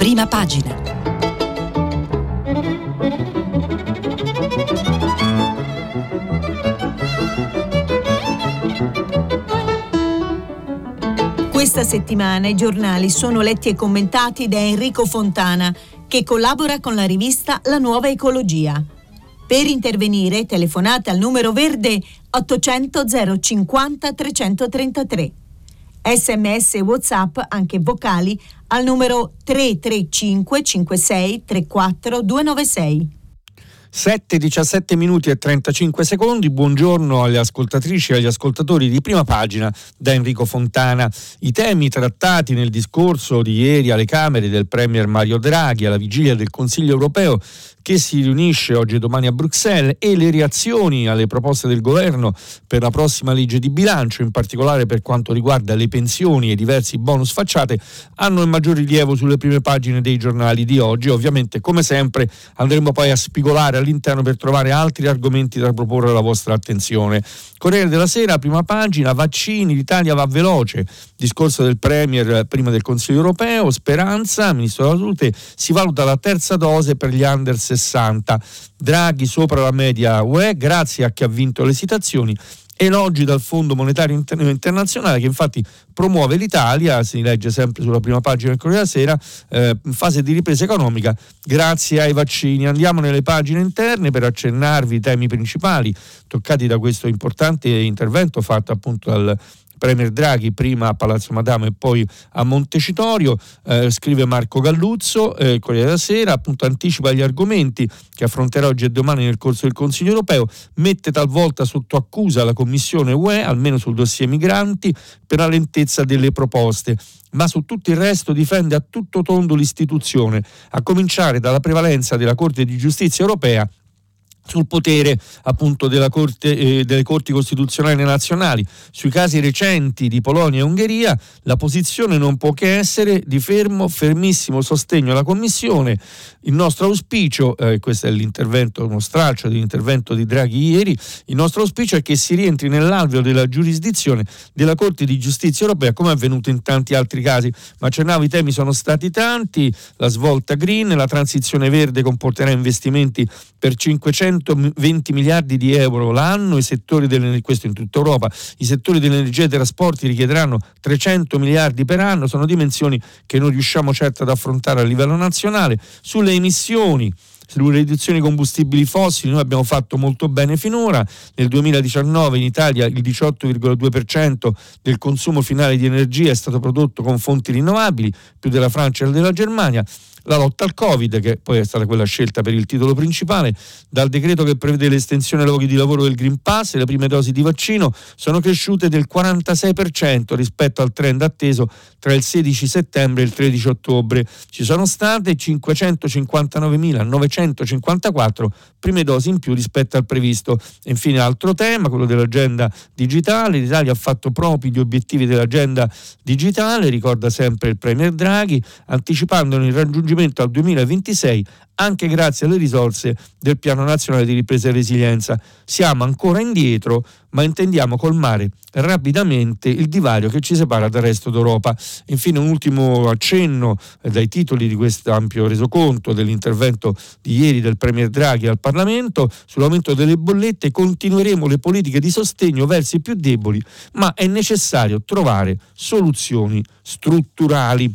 Prima pagina. Questa settimana i giornali sono letti e commentati da Enrico Fontana, che collabora con la rivista La Nuova Ecologia. Per intervenire telefonate al numero verde 800 050 333. Sms e WhatsApp, anche vocali, al numero 335 56 34 296. 7, 17 minuti e 35 secondi. Buongiorno alle ascoltatrici e agli ascoltatori di prima pagina da Enrico Fontana. I temi trattati nel discorso di ieri alle Camere del Premier Mario Draghi alla vigilia del Consiglio europeo che si riunisce oggi e domani a Bruxelles e le reazioni alle proposte del governo per la prossima legge di bilancio, in particolare per quanto riguarda le pensioni e diversi bonus facciate, hanno il maggior rilievo sulle prime pagine dei giornali di oggi. Ovviamente, come sempre, andremo poi a spigolare all'interno per trovare altri argomenti da proporre alla vostra attenzione. Corriere della Sera, prima pagina, vaccini, l'Italia va veloce, discorso del Premier prima del Consiglio europeo, speranza, Ministro della Salute, si valuta la terza dose per gli under 60. Draghi sopra la media UE grazie a chi ha vinto le citazioni elogi dal Fondo Monetario Internazionale che infatti promuove l'Italia, si legge sempre sulla prima pagina del Corriere della Sera, eh, in fase di ripresa economica grazie ai vaccini. Andiamo nelle pagine interne per accennarvi i temi principali toccati da questo importante intervento fatto appunto dal Premier Draghi prima a Palazzo Madama e poi a Montecitorio, eh, scrive Marco Galluzzo, eh, Corriere della Sera, appunto anticipa gli argomenti che affronterà oggi e domani nel corso del Consiglio europeo, mette talvolta sotto accusa la Commissione UE, almeno sul dossier migranti, per la lentezza delle proposte. Ma su tutto il resto difende a tutto tondo l'istituzione, a cominciare dalla prevalenza della Corte di giustizia europea sul potere appunto corte, eh, delle corti costituzionali nazionali. Sui casi recenti di Polonia e Ungheria la posizione non può che essere di fermo, fermissimo sostegno alla Commissione. Il nostro auspicio, eh, questo è l'intervento, uno straccio dell'intervento di Draghi ieri, il nostro auspicio è che si rientri nell'alveo della giurisdizione della Corte di Giustizia europea come è avvenuto in tanti altri casi. Ma accennavo i temi sono stati tanti, la svolta green, la transizione verde comporterà investimenti per 500 120 miliardi di euro l'anno, questo in tutta Europa, i settori dell'energia e dei trasporti richiederanno 300 miliardi per anno, sono dimensioni che non riusciamo certo ad affrontare a livello nazionale. Sulle emissioni, sulle riduzioni combustibili fossili noi abbiamo fatto molto bene finora, nel 2019 in Italia il 18,2% del consumo finale di energia è stato prodotto con fonti rinnovabili, più della Francia e della Germania la lotta al Covid, che poi è stata quella scelta per il titolo principale, dal decreto che prevede l'estensione ai luoghi di lavoro del Green Pass e le prime dosi di vaccino sono cresciute del 46% rispetto al trend atteso tra il 16 settembre e il 13 ottobre. Ci sono state 559.954 prime dosi in più rispetto al previsto. E infine altro tema, quello dell'agenda digitale. L'Italia ha fatto propri gli obiettivi dell'agenda digitale, ricorda sempre il Premier Draghi, anticipandone il raggiungimento raggiungimento al 2026 anche grazie alle risorse del Piano Nazionale di Ripresa e Resilienza. Siamo ancora indietro, ma intendiamo colmare rapidamente il divario che ci separa dal resto d'Europa. Infine un ultimo accenno eh, dai titoli di questo ampio resoconto dell'intervento di ieri del Premier Draghi al Parlamento sull'aumento delle bollette continueremo le politiche di sostegno verso i più deboli, ma è necessario trovare soluzioni strutturali.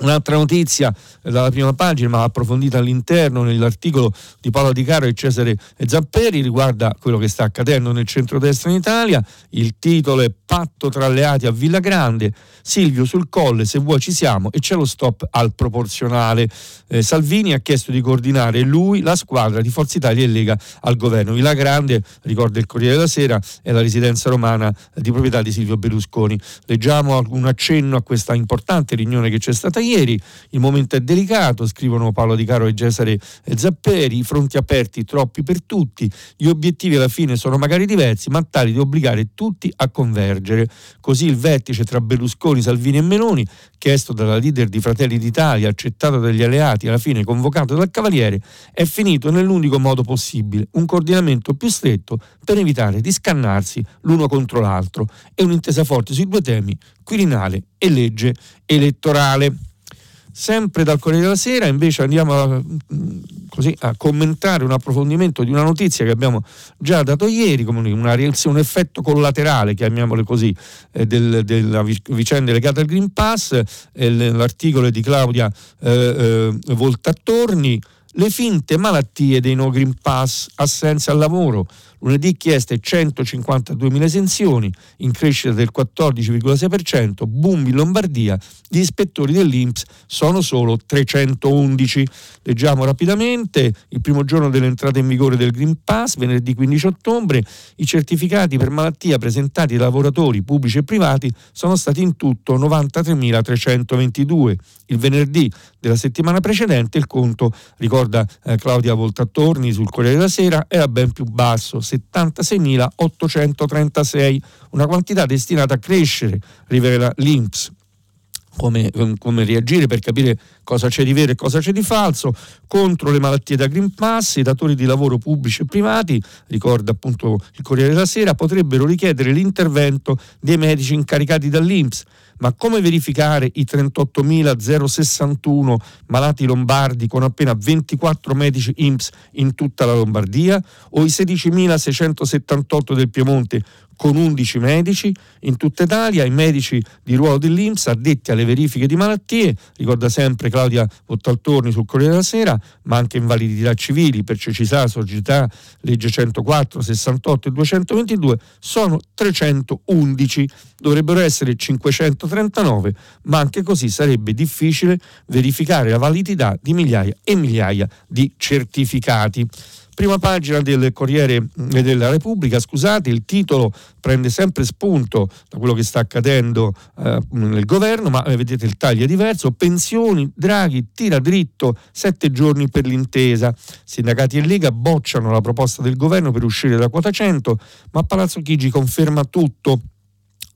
Un'altra notizia eh, dalla prima pagina, ma approfondita all'interno nell'articolo di Paolo Di Caro e Cesare Zapperi, riguarda quello che sta accadendo nel centrodestra in Italia. Il titolo è Patto tra alleati a Villa Grande. Silvio sul colle, se vuoi ci siamo, e c'è lo stop al proporzionale. Eh, Salvini ha chiesto di coordinare lui, la squadra di Forza Italia e Lega al governo. Villa Grande, ricorda il Corriere della Sera, è la residenza romana di proprietà di Silvio Berlusconi. Leggiamo un accenno a questa importante riunione che c'è stata ieri ieri. Il momento è delicato, scrivono Paolo Di Caro e Cesare Zapperi, i fronti aperti troppi per tutti, gli obiettivi alla fine sono magari diversi, ma tali da obbligare tutti a convergere. Così il vertice tra Berlusconi, Salvini e Meloni, chiesto dalla leader di Fratelli d'Italia, accettato dagli alleati, alla fine convocato dal Cavaliere, è finito nell'unico modo possibile, un coordinamento più stretto per evitare di scannarsi l'uno contro l'altro e un'intesa forte sui due temi, Quirinale e legge elettorale. Sempre dal Corriere della Sera invece andiamo a, così, a, commentare un approfondimento di una notizia che abbiamo già dato ieri, come una un effetto collaterale, chiamiamole così, eh, del, della vicenda legata al Green Pass, eh, l'articolo di Claudia eh, eh Voltattorni, le finte malattie dei no Green Pass, assenza al lavoro, Lunedì chieste 152.000 esenzioni, in crescita del 14,6%, boom in Lombardia, gli ispettori dell'Inps sono solo 311. Leggiamo rapidamente, il primo giorno dell'entrata in vigore del Green Pass, venerdì 15 ottobre, i certificati per malattia presentati da lavoratori pubblici e privati sono stati in tutto 93.322. Il venerdì della settimana precedente il conto, ricorda eh, Claudia Voltattorni sul Corriere della Sera, era ben più basso, 76.836, una quantità destinata a crescere, rivela l'Inps. Come, come, reagire per capire cosa c'è di vero e cosa c'è di falso? Contro le malattie da Green Pass i datori di lavoro pubblici e privati ricorda appunto il Corriere della Sera potrebbero richiedere l'intervento dei medici incaricati dall'Inps ma come verificare i 38.061 malati lombardi con appena 24 medici IMSS in tutta la Lombardia o i 16.678 del Piemonte con 11 medici in tutta Italia, i medici di ruolo dell'Inps addetti alle verifiche di malattie, ricorda sempre Claudia Vottaltorni sul Corriere della Sera, ma anche invalidità civili per cecità, società, legge 104, 68 e 222, sono 311, dovrebbero essere 539, ma anche così sarebbe difficile verificare la validità di migliaia e migliaia di certificati. Prima pagina del Corriere della Repubblica, scusate, il titolo prende sempre spunto da quello che sta accadendo eh, nel governo, ma eh, vedete il taglio è diverso. Pensioni, Draghi tira dritto sette giorni per l'intesa. Sindacati e Lega bocciano la proposta del governo per uscire da quota 100, ma Palazzo Chigi conferma tutto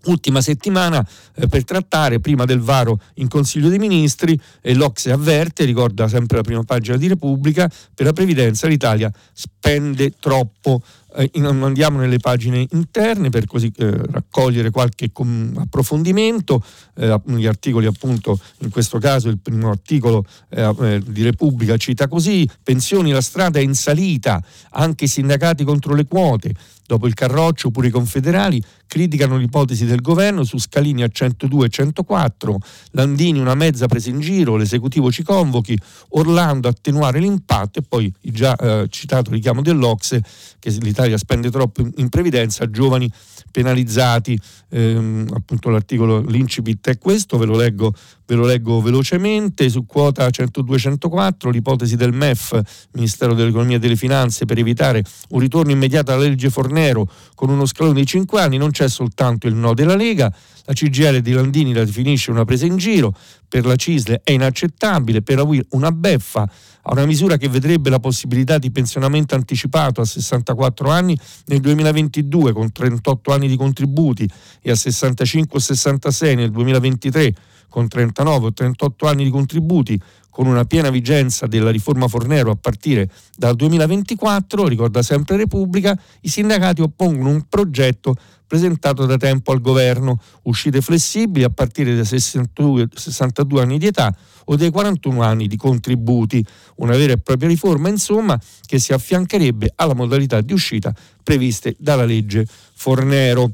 ultima settimana eh, per trattare prima del varo in Consiglio dei Ministri e l'Ocse avverte, ricorda sempre la prima pagina di Repubblica, per la previdenza l'Italia spende troppo. Eh, andiamo nelle pagine interne per così eh, raccogliere qualche com- approfondimento, eh, gli articoli appunto, in questo caso il primo articolo eh, eh, di Repubblica cita così, pensioni la strada è in salita, anche i sindacati contro le quote, Dopo il Carroccio, pure i confederali criticano l'ipotesi del governo su scalini a 102 e 104, Landini una mezza presa in giro, l'esecutivo ci convochi, Orlando attenuare l'impatto e poi il già eh, citato richiamo dell'Ocse che l'Italia spende troppo in, previdenza, giovani penalizzati, ehm, appunto l'articolo, l'incipit è questo, ve lo, leggo, ve lo leggo velocemente, su quota 102-104 l'ipotesi del MEF, Ministero dell'Economia e delle Finanze, per evitare un ritorno immediato alla legge Fornero con uno scalone di 5 anni, non c'è soltanto il no della Lega, la CGL di Landini la definisce una presa in giro, per la CISLE è inaccettabile, per la UIR una beffa, a una misura che vedrebbe la possibilità di pensionamento anticipato a 64 anni nel 2022 con 38 anni di contributi e a 65 o 66 nel 2023 con 39 o 38 anni di contributi con una piena vigenza della riforma Fornero a partire dal 2024, ricorda sempre Repubblica, i sindacati oppongono un progetto presentato da tempo al governo, uscite flessibili a partire dai 62, 62 anni di età o dai 41 anni di contributi, una vera e propria riforma insomma che si affiancherebbe alla modalità di uscita previste dalla legge Fornero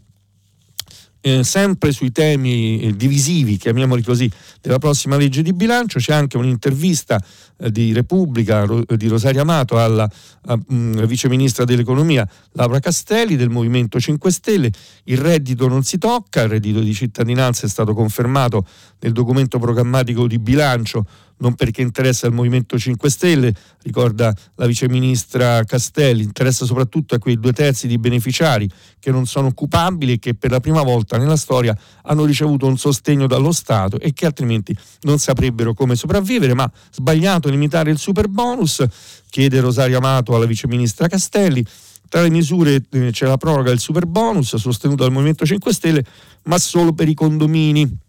eh, sempre sui temi eh, divisivi, chiamiamoli così, della prossima legge di bilancio, c'è anche un'intervista eh, di Repubblica di Rosaria Amato alla mm, viceministra dell'economia Laura Castelli del Movimento 5 Stelle. Il reddito non si tocca, il reddito di cittadinanza è stato confermato nel documento programmatico di bilancio non perché interessa al Movimento 5 Stelle, ricorda la viceministra Castelli, interessa soprattutto a quei due terzi di beneficiari che non sono occupabili e che per la prima volta nella storia hanno ricevuto un sostegno dallo Stato e che altrimenti non saprebbero come sopravvivere, ma sbagliato limitare il super bonus, chiede Rosario Amato alla viceministra Castelli. Tra le misure eh, c'è la proroga del super bonus sostenuto dal Movimento 5 Stelle, ma solo per i condomini.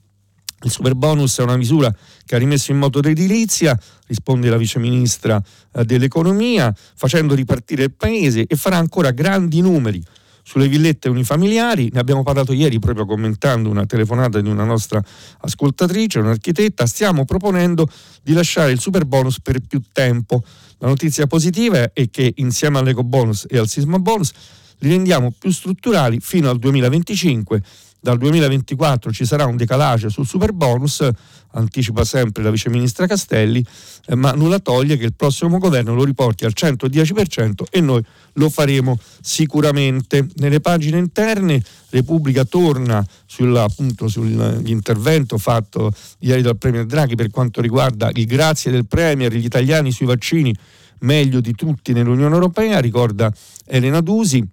Il super bonus è una misura che ha rimesso in moto l'edilizia, risponde la viceministra eh, dell'economia, facendo ripartire il paese e farà ancora grandi numeri sulle villette unifamiliari, ne abbiamo parlato ieri proprio commentando una telefonata di una nostra ascoltatrice, un'architetta, stiamo proponendo di lasciare il super bonus per più tempo. La notizia positiva è che insieme all'eco bonus e al sisma bonus li rendiamo più strutturali fino al 2025 dal 2024 ci sarà un decalage sul super bonus, anticipa sempre la viceministra Castelli, eh, ma nulla toglie che il prossimo governo lo riporti al 110% e noi lo faremo sicuramente. Nelle pagine interne Repubblica torna sull'intervento fatto ieri dal Premier Draghi per quanto riguarda il grazie del Premier, gli italiani sui vaccini meglio di tutti nell'Unione Europea, ricorda Elena Dusi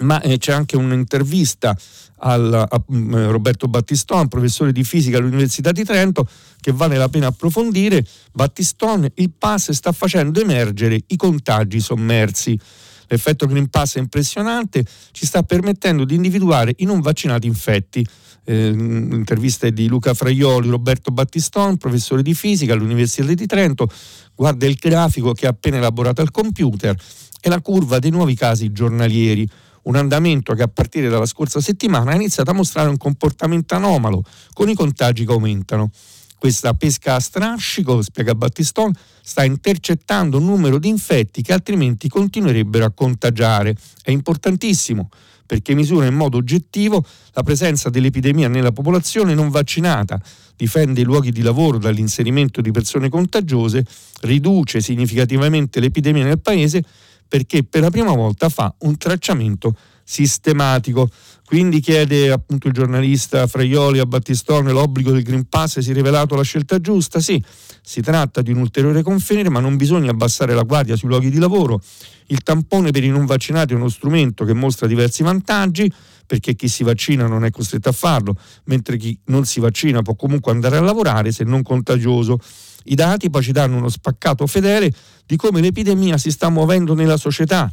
ma eh, c'è anche un'intervista al, a mm, Roberto Battiston, professore di fisica all'Università di Trento, che vale la pena approfondire. Battiston, il pass sta facendo emergere i contagi sommersi. L'effetto Green Pass è impressionante, ci sta permettendo di individuare i non vaccinati infetti. Eh, interviste di Luca Fraioli, Roberto Battiston, professore di fisica all'Università di Trento. Guarda il grafico che ha appena elaborato al computer e la curva dei nuovi casi giornalieri un andamento che a partire dalla scorsa settimana ha iniziato a mostrare un comportamento anomalo, con i contagi che aumentano. Questa pesca a strascico, spiega Battiston, sta intercettando un numero di infetti che altrimenti continuerebbero a contagiare. È importantissimo perché misura in modo oggettivo la presenza dell'epidemia nella popolazione non vaccinata, difende i luoghi di lavoro dall'inserimento di persone contagiose, riduce significativamente l'epidemia nel paese perché per la prima volta fa un tracciamento sistematico. Quindi chiede appunto il giornalista Fraioli a Battistone l'obbligo del Green Pass si è rivelato la scelta giusta? Sì, si tratta di un ulteriore confinere, ma non bisogna abbassare la guardia sui luoghi di lavoro. Il tampone per i non vaccinati è uno strumento che mostra diversi vantaggi, perché chi si vaccina non è costretto a farlo, mentre chi non si vaccina può comunque andare a lavorare se non contagioso. I dati poi ci danno uno spaccato fedele di come l'epidemia si sta muovendo nella società.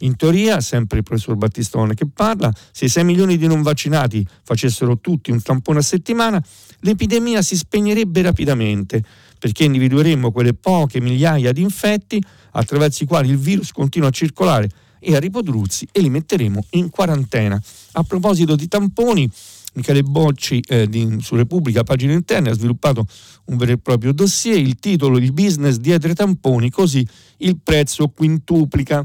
In teoria, sempre il professor Battistone che parla, se 6 milioni di non vaccinati facessero tutti un tampone a settimana, l'epidemia si spegnerebbe rapidamente, perché individueremmo quelle poche migliaia di infetti attraverso i quali il virus continua a circolare e a riprodursi e li metteremo in quarantena. A proposito di tamponi, Michele Bocci eh, di, su Repubblica, pagina interna, ha sviluppato un vero e proprio dossier, il titolo Il business dietro i tamponi, così il prezzo quintuplica.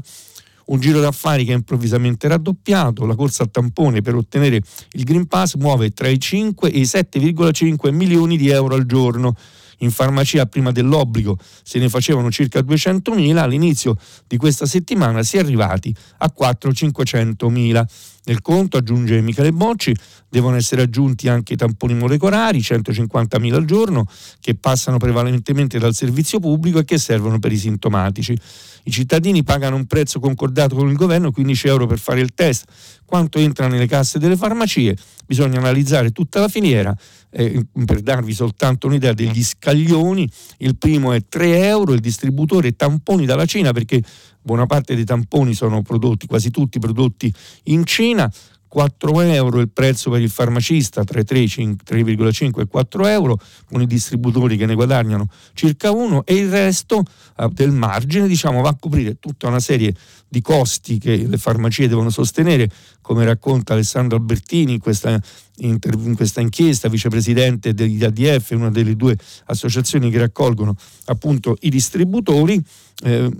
Un giro d'affari che è improvvisamente raddoppiato, la corsa a tampone per ottenere il Green Pass muove tra i 5 e i 7,5 milioni di euro al giorno in farmacia prima dell'obbligo se ne facevano circa 200.000, all'inizio di questa settimana si è arrivati a 400-500.000. Nel conto, aggiunge Michele Bocci, devono essere aggiunti anche i tamponi molecolari, 150.000 al giorno, che passano prevalentemente dal servizio pubblico e che servono per i sintomatici. I cittadini pagano un prezzo concordato con il governo, 15 euro per fare il test. Quanto entra nelle casse delle farmacie? Bisogna analizzare tutta la filiera. Eh, per darvi soltanto un'idea degli scaglioni, il primo è 3 euro, il distributore tamponi dalla Cina perché buona parte dei tamponi sono prodotti, quasi tutti prodotti in Cina, 4 euro il prezzo per il farmacista, tra 3,5 e 4 euro, con i distributori che ne guadagnano circa uno. E il resto eh, del margine diciamo, va a coprire tutta una serie di costi che le farmacie devono sostenere, come racconta Alessandro Albertini in questa, in questa inchiesta, vicepresidente degli ADF, una delle due associazioni che raccolgono appunto i distributori, eh,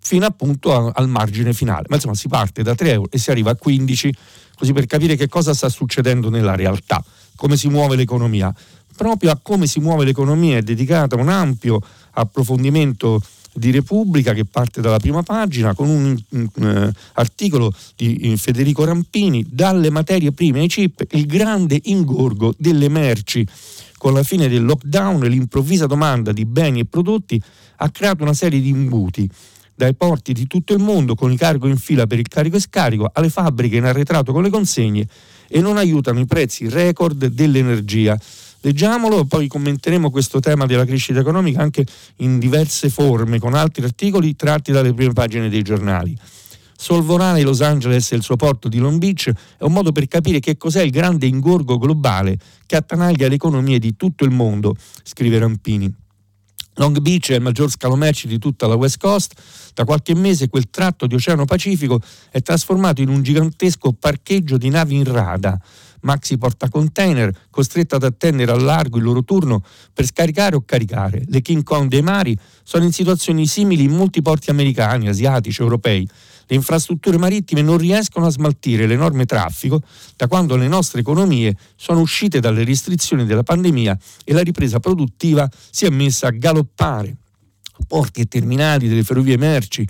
fino appunto a, al margine finale. Ma insomma si parte da 3 euro e si arriva a 15 così per capire che cosa sta succedendo nella realtà, come si muove l'economia. Proprio a come si muove l'economia è dedicata un ampio approfondimento di Repubblica che parte dalla prima pagina con un, un, un uh, articolo di Federico Rampini, dalle materie prime ai chip, il grande ingorgo delle merci. Con la fine del lockdown e l'improvvisa domanda di beni e prodotti ha creato una serie di imbuti dai porti di tutto il mondo con i cargo in fila per il carico e scarico alle fabbriche in arretrato con le consegne e non aiutano i prezzi record dell'energia. Leggiamolo, poi commenteremo questo tema della crescita economica anche in diverse forme, con altri articoli tratti dalle prime pagine dei giornali. Solvorare Los Angeles e il suo porto di Long Beach è un modo per capire che cos'è il grande ingorgo globale che attanaglia le economie di tutto il mondo, scrive Rampini. Long Beach è il maggior scalo merci di tutta la West Coast. Da qualche mese quel tratto di Oceano Pacifico è trasformato in un gigantesco parcheggio di navi in rada. Maxi portacontainer costretti ad attendere al largo il loro turno per scaricare o caricare. Le King Kong dei mari sono in situazioni simili in molti porti americani, asiatici, europei le infrastrutture marittime non riescono a smaltire l'enorme traffico da quando le nostre economie sono uscite dalle restrizioni della pandemia e la ripresa produttiva si è messa a galoppare. Porti e terminali delle ferrovie merci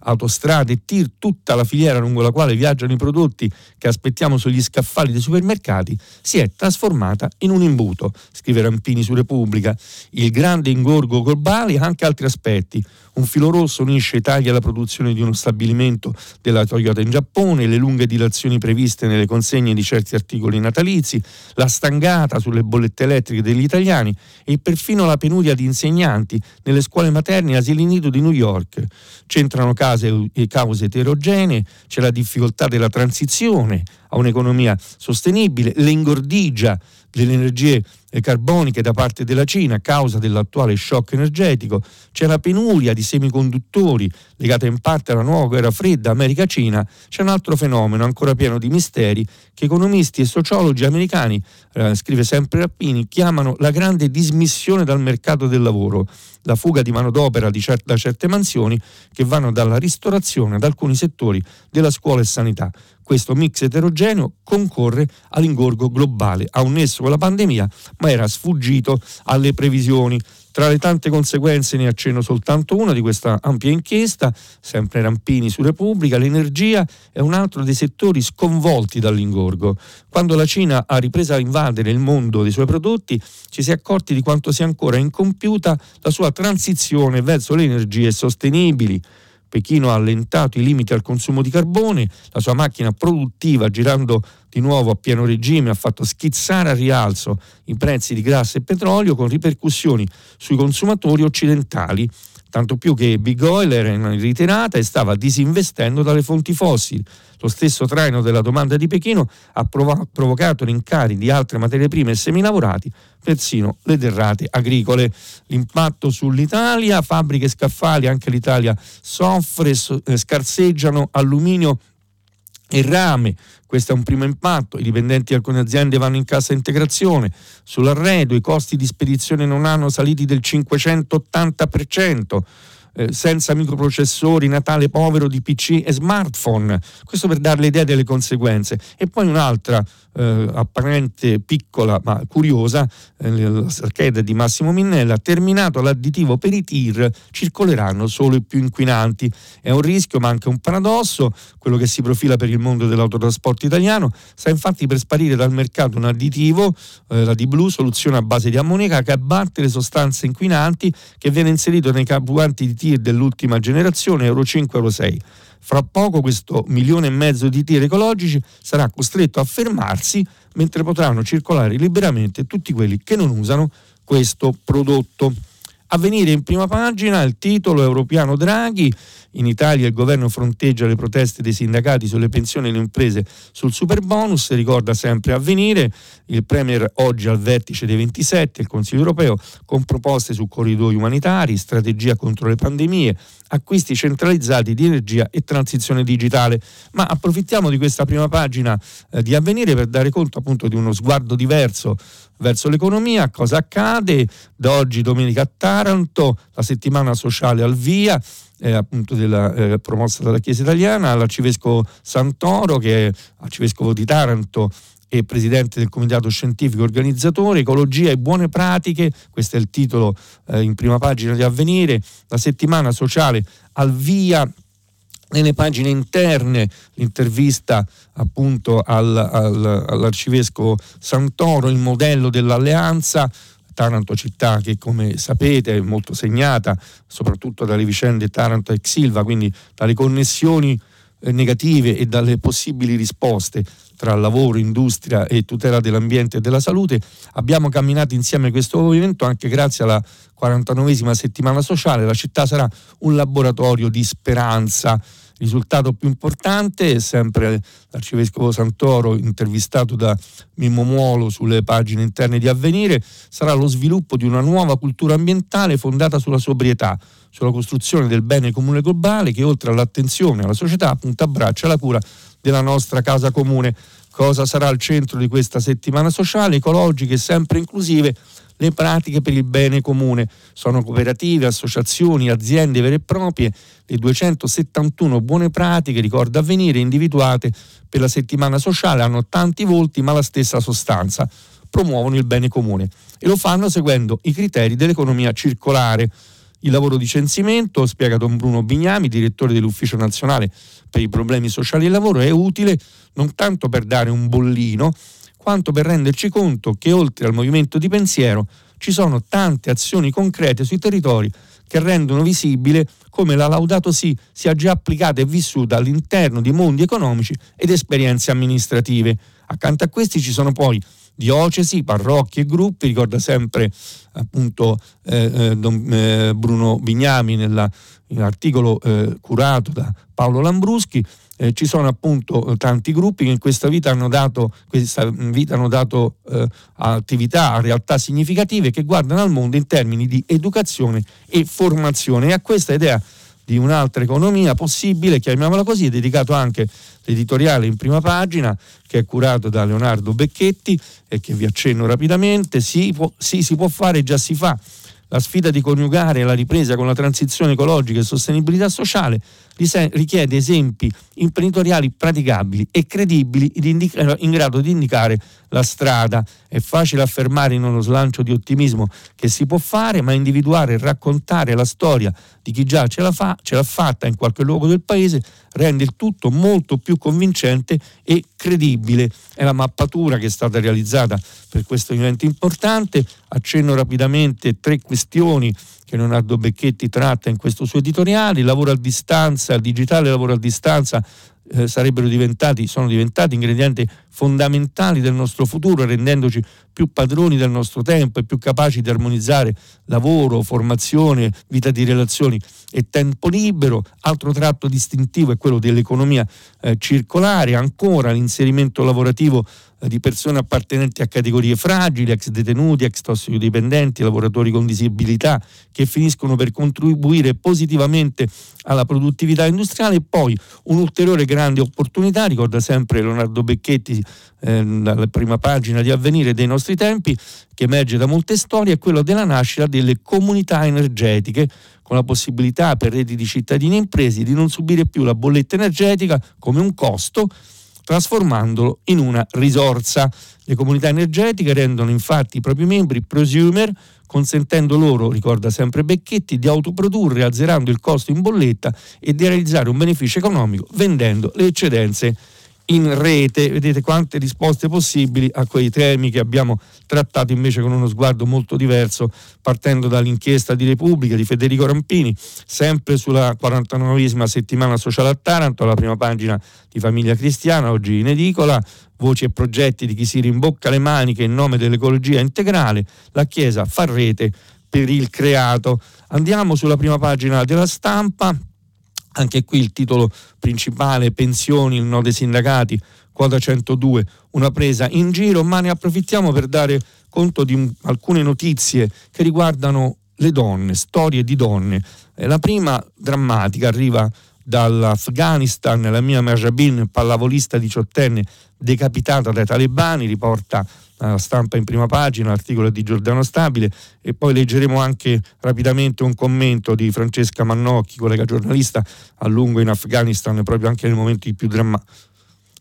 autostrade tir, tutta la filiera lungo la quale viaggiano i prodotti che aspettiamo sugli scaffali dei supermercati, si è trasformata in un imbuto, scrive Rampini su Repubblica. Il grande ingorgo globale ha anche altri aspetti. Un filo rosso unisce Italia alla produzione di uno stabilimento della Toyota in Giappone, le lunghe dilazioni previste nelle consegne di certi articoli natalizi, la stangata sulle bollette elettriche degli italiani e perfino la penuria di insegnanti nelle scuole materne e asili nido di New York. C'entrano case e cause eterogenee, c'è la difficoltà della transizione a un'economia sostenibile, l'ingordigia delle energie carboniche da parte della Cina a causa dell'attuale shock energetico, c'è la penuria di semiconduttori legata in parte alla nuova guerra fredda America-Cina, c'è un altro fenomeno ancora pieno di misteri che economisti e sociologi americani, eh, scrive sempre Rappini, chiamano la grande dismissione dal mercato del lavoro, la fuga di manodopera di cer- da certe mansioni che vanno dalla ristorazione ad alcuni settori della scuola e sanità questo mix eterogeneo concorre all'ingorgo globale, ha un nesso con la pandemia, ma era sfuggito alle previsioni. Tra le tante conseguenze ne accenno soltanto una di questa ampia inchiesta, sempre Rampini su Repubblica, l'energia è un altro dei settori sconvolti dall'ingorgo. Quando la Cina ha ripreso a invadere il mondo dei suoi prodotti, ci si è accorti di quanto sia ancora incompiuta la sua transizione verso le energie sostenibili. Pechino ha allentato i limiti al consumo di carbone, la sua macchina produttiva girando di nuovo a pieno regime ha fatto schizzare a rialzo i prezzi di gas e petrolio con ripercussioni sui consumatori occidentali tanto più che Big Oil era in ritirata e stava disinvestendo dalle fonti fossili. Lo stesso traino della domanda di Pechino ha prov- provocato rincari di altre materie prime e semilavorati, persino le derrate agricole. L'impatto sull'Italia, fabbriche scaffali, anche l'Italia soffre, so- eh, scarseggiano alluminio e rame. Questo è un primo impatto, i dipendenti di alcune aziende vanno in cassa integrazione, sull'arredo i costi di spedizione non hanno saliti del 580%, eh, senza microprocessori, Natale povero di PC e smartphone, questo per dare l'idea delle conseguenze. E poi un'altra eh, apparente piccola ma curiosa, eh, scheda di Massimo Minnella, terminato l'additivo per i tir circoleranno solo i più inquinanti. È un rischio ma anche un paradosso, quello che si profila per il mondo dell'autotrasporto italiano, sta infatti per sparire dal mercato un additivo, eh, la D-Blue, soluzione a base di ammonica che abbatte le sostanze inquinanti che viene inserito nei carburanti di tir dell'ultima generazione Euro 5 Euro 6. Fra poco questo milione e mezzo di tir ecologici sarà costretto a fermarsi mentre potranno circolare liberamente tutti quelli che non usano questo prodotto. A venire in prima pagina il titolo Europiano Draghi, in Italia il governo fronteggia le proteste dei sindacati sulle pensioni e le imprese sul super bonus, ricorda sempre a venire il Premier oggi al vertice dei 27, il Consiglio europeo, con proposte su corridoi umanitari, strategia contro le pandemie, acquisti centralizzati di energia e transizione digitale. Ma approfittiamo di questa prima pagina eh, di avvenire per dare conto appunto di uno sguardo diverso verso l'economia, cosa accade? Da oggi domenica a Taranto, la settimana sociale al via eh, appunto della, eh, promossa dalla Chiesa italiana, l'arcivescovo Santoro che è arcivescovo di Taranto e presidente del comitato scientifico organizzatore, ecologia e buone pratiche, questo è il titolo eh, in prima pagina di Avvenire, la settimana sociale al via nelle pagine interne. L'intervista appunto al, al, all'arcivescovo Santoro, il modello dell'alleanza, Taranto città che come sapete è molto segnata soprattutto dalle vicende Taranto e Silva, quindi dalle connessioni eh, negative e dalle possibili risposte tra lavoro, industria e tutela dell'ambiente e della salute. Abbiamo camminato insieme questo movimento anche grazie alla 49esima settimana sociale. La città sarà un laboratorio di speranza risultato più importante è sempre l'arcivescovo Santoro intervistato da Mimmo Muolo sulle pagine interne di Avvenire, sarà lo sviluppo di una nuova cultura ambientale fondata sulla sobrietà, sulla costruzione del bene comune globale che oltre all'attenzione alla società appunto abbraccia la cura della nostra casa comune. Cosa sarà al centro di questa settimana sociale, ecologiche e sempre inclusive? le pratiche per il bene comune. Sono cooperative, associazioni, aziende vere e proprie, le 271 buone pratiche, ricorda avvenire, individuate per la settimana sociale, hanno tanti volti ma la stessa sostanza, promuovono il bene comune e lo fanno seguendo i criteri dell'economia circolare. Il lavoro di censimento, spiega Don Bruno Bignami, direttore dell'Ufficio Nazionale per i problemi sociali e lavoro, è utile non tanto per dare un bollino, quanto per renderci conto che oltre al movimento di pensiero ci sono tante azioni concrete sui territori che rendono visibile come la Laudato Si sia già applicata e vissuta all'interno di mondi economici ed esperienze amministrative. Accanto a questi ci sono poi diocesi, parrocchie e gruppi, ricorda sempre appunto eh, eh, Don, eh, Bruno Bignami nell'articolo eh, curato da Paolo Lambruschi, eh, ci sono appunto tanti gruppi che in questa vita hanno dato, vita hanno dato eh, attività, a realtà significative che guardano al mondo in termini di educazione e formazione. E a questa idea di un'altra economia possibile, chiamiamola così, è dedicato anche l'editoriale in prima pagina che è curato da Leonardo Becchetti e che vi accenno rapidamente, sì, può, sì si può fare, già si fa. La sfida di coniugare la ripresa con la transizione ecologica e sostenibilità sociale richiede esempi imprenditoriali praticabili e credibili in grado di indicare la strada. È facile affermare in uno slancio di ottimismo che si può fare, ma individuare e raccontare la storia di chi già ce l'ha, fa, ce l'ha fatta in qualche luogo del paese rende il tutto molto più convincente e credibile. È la mappatura che è stata realizzata per questo evento importante. Accenno rapidamente tre questioni che Leonardo Becchetti tratta in questo suo editoriale, il lavoro a distanza, il digitale lavoro a distanza eh, sarebbero diventati, sono diventati ingredienti fondamentali del nostro futuro, rendendoci più padroni del nostro tempo e più capaci di armonizzare lavoro, formazione, vita di relazioni e tempo libero. Altro tratto distintivo è quello dell'economia eh, circolare, ancora l'inserimento lavorativo di persone appartenenti a categorie fragili, ex detenuti, ex tossicodipendenti, lavoratori con disabilità che finiscono per contribuire positivamente alla produttività industriale. E poi un'ulteriore grande opportunità, ricorda sempre Leonardo Becchetti eh, dalla prima pagina di Avvenire dei nostri tempi, che emerge da molte storie, è quello della nascita delle comunità energetiche con la possibilità per reti di cittadini e imprese di non subire più la bolletta energetica come un costo trasformandolo in una risorsa. Le comunità energetiche rendono infatti i propri membri prosumer, consentendo loro, ricorda sempre Becchetti, di autoprodurre azzerando il costo in bolletta e di realizzare un beneficio economico vendendo le eccedenze in rete. Vedete quante risposte possibili a quei temi che abbiamo trattato invece con uno sguardo molto diverso, partendo dall'inchiesta di Repubblica di Federico Rampini, sempre sulla 49esima settimana sociale a Taranto, alla prima pagina di Famiglia Cristiana, oggi in edicola, voci e progetti di chi si rimbocca le maniche in nome dell'ecologia integrale, la Chiesa fa rete per il creato. Andiamo sulla prima pagina della stampa, anche qui il titolo principale, pensioni, il no dei sindacati, quota 102, una presa in giro, ma ne approfittiamo per dare conto di alcune notizie che riguardano le donne, storie di donne. Eh, la prima drammatica arriva dall'Afghanistan, la mia Marjabin, pallavolista diciottenne, decapitata dai talebani, riporta stampa in prima pagina, l'articolo di Giordano Stabile e poi leggeremo anche rapidamente un commento di Francesca Mannocchi, collega giornalista a lungo in Afghanistan, proprio anche nei momenti più, dramma-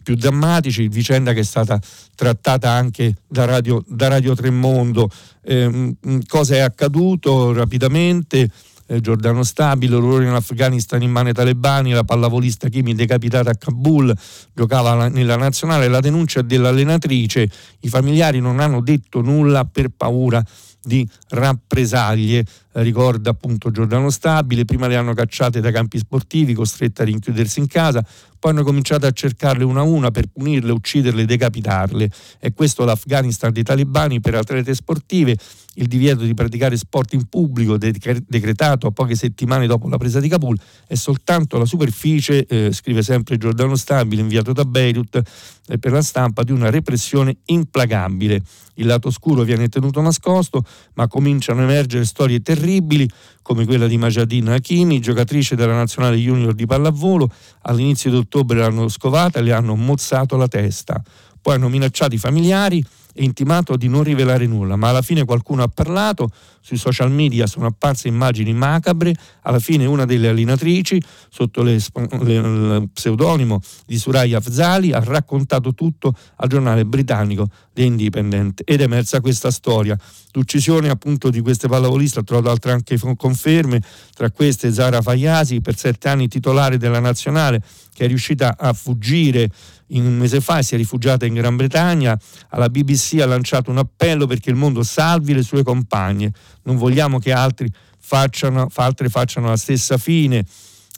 più drammatici, vicenda che è stata trattata anche da Radio, da Radio Tremondo. Eh, cosa è accaduto rapidamente? Eh, Giordano Stabile, l'orrore in Afghanistan in mano ai talebani, la pallavolista Kimi decapitata a Kabul, giocava nella nazionale, la denuncia dell'allenatrice, i familiari non hanno detto nulla per paura di rappresaglie, eh, ricorda appunto Giordano Stabile, prima le hanno cacciate dai campi sportivi, costrette a rinchiudersi in casa, poi hanno cominciato a cercarle una a una per punirle, ucciderle, decapitarle. E questo l'Afghanistan dei talebani per atlete sportive, il divieto di praticare sport in pubblico decretato a poche settimane dopo la presa di Kabul è soltanto la superficie, eh, scrive sempre Giordano Stabile, inviato da Beirut eh, per la stampa, di una repressione implacabile. Il lato scuro viene tenuto nascosto, ma cominciano a emergere storie terribili come quella di Majadin Hakimi, giocatrice della nazionale junior di pallavolo. All'inizio di ottobre l'hanno scovata e le hanno mozzato la testa. Poi hanno minacciato i familiari intimato di non rivelare nulla, ma alla fine qualcuno ha parlato, sui social media sono apparse immagini macabre, alla fine una delle allenatrici, sotto le, le, il pseudonimo di Suraya Afzali, ha raccontato tutto al giornale britannico The Independent ed è emersa questa storia. L'uccisione appunto di queste pallavoliste ha trovato altre anche conferme, tra queste Zara Fayasi, per sette anni titolare della nazionale, che è riuscita a fuggire un mese fa si è rifugiata in Gran Bretagna, alla BBC ha lanciato un appello perché il mondo salvi le sue compagne, non vogliamo che altri facciano, altre facciano la stessa fine.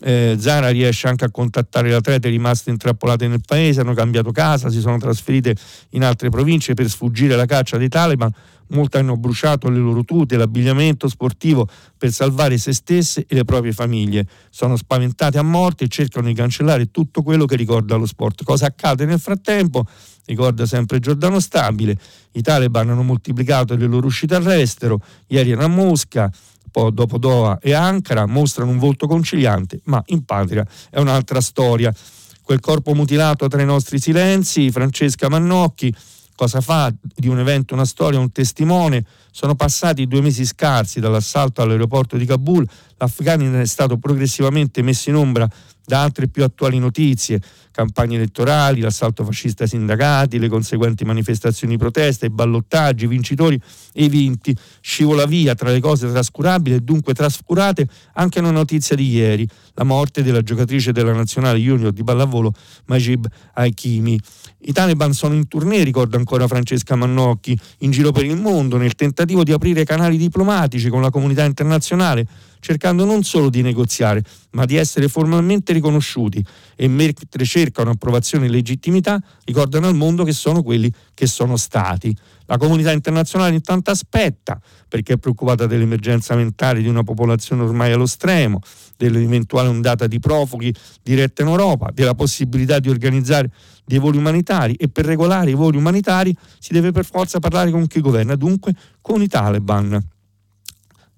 Eh, Zara riesce anche a contattare le atlete rimaste intrappolate nel paese, hanno cambiato casa, si sono trasferite in altre province per sfuggire alla caccia dei Taliban, molte hanno bruciato le loro tute, l'abbigliamento sportivo per salvare se stesse e le proprie famiglie. Sono spaventate a morte e cercano di cancellare tutto quello che ricorda lo sport. Cosa accade nel frattempo? Ricorda sempre Giordano Stabile, i Taliban hanno moltiplicato le loro uscite all'estero, ieri erano a Mosca, poi dopo Doha e Ankara, mostrano un volto conciliante, ma in patria è un'altra storia. Quel corpo mutilato tra i nostri silenzi, Francesca Mannocchi, cosa fa di un evento una storia, un testimone. Sono passati due mesi scarsi dall'assalto all'aeroporto di Kabul, l'Afghanistan è stato progressivamente messo in ombra da altre più attuali notizie, campagne elettorali, l'assalto fascista ai sindacati, le conseguenti manifestazioni di protesta, i ballottaggi, i vincitori e i vinti. Scivola via tra le cose trascurabili e dunque trascurate anche una notizia di ieri, la morte della giocatrice della nazionale junior di pallavolo Majib Hakimi. I Taliban sono in tournée, ricorda ancora Francesca Mannocchi, in giro per il mondo nel tentativo di aprire canali diplomatici con la comunità internazionale cercando non solo di negoziare, ma di essere formalmente riconosciuti e mentre cercano approvazione e legittimità, ricordano al mondo che sono quelli che sono stati. La comunità internazionale intanto aspetta perché è preoccupata dell'emergenza mentale di una popolazione ormai allo stremo, dell'eventuale ondata di profughi diretta in Europa, della possibilità di organizzare dei voli umanitari e per regolare i voli umanitari si deve per forza parlare con chi governa, dunque con i Taliban.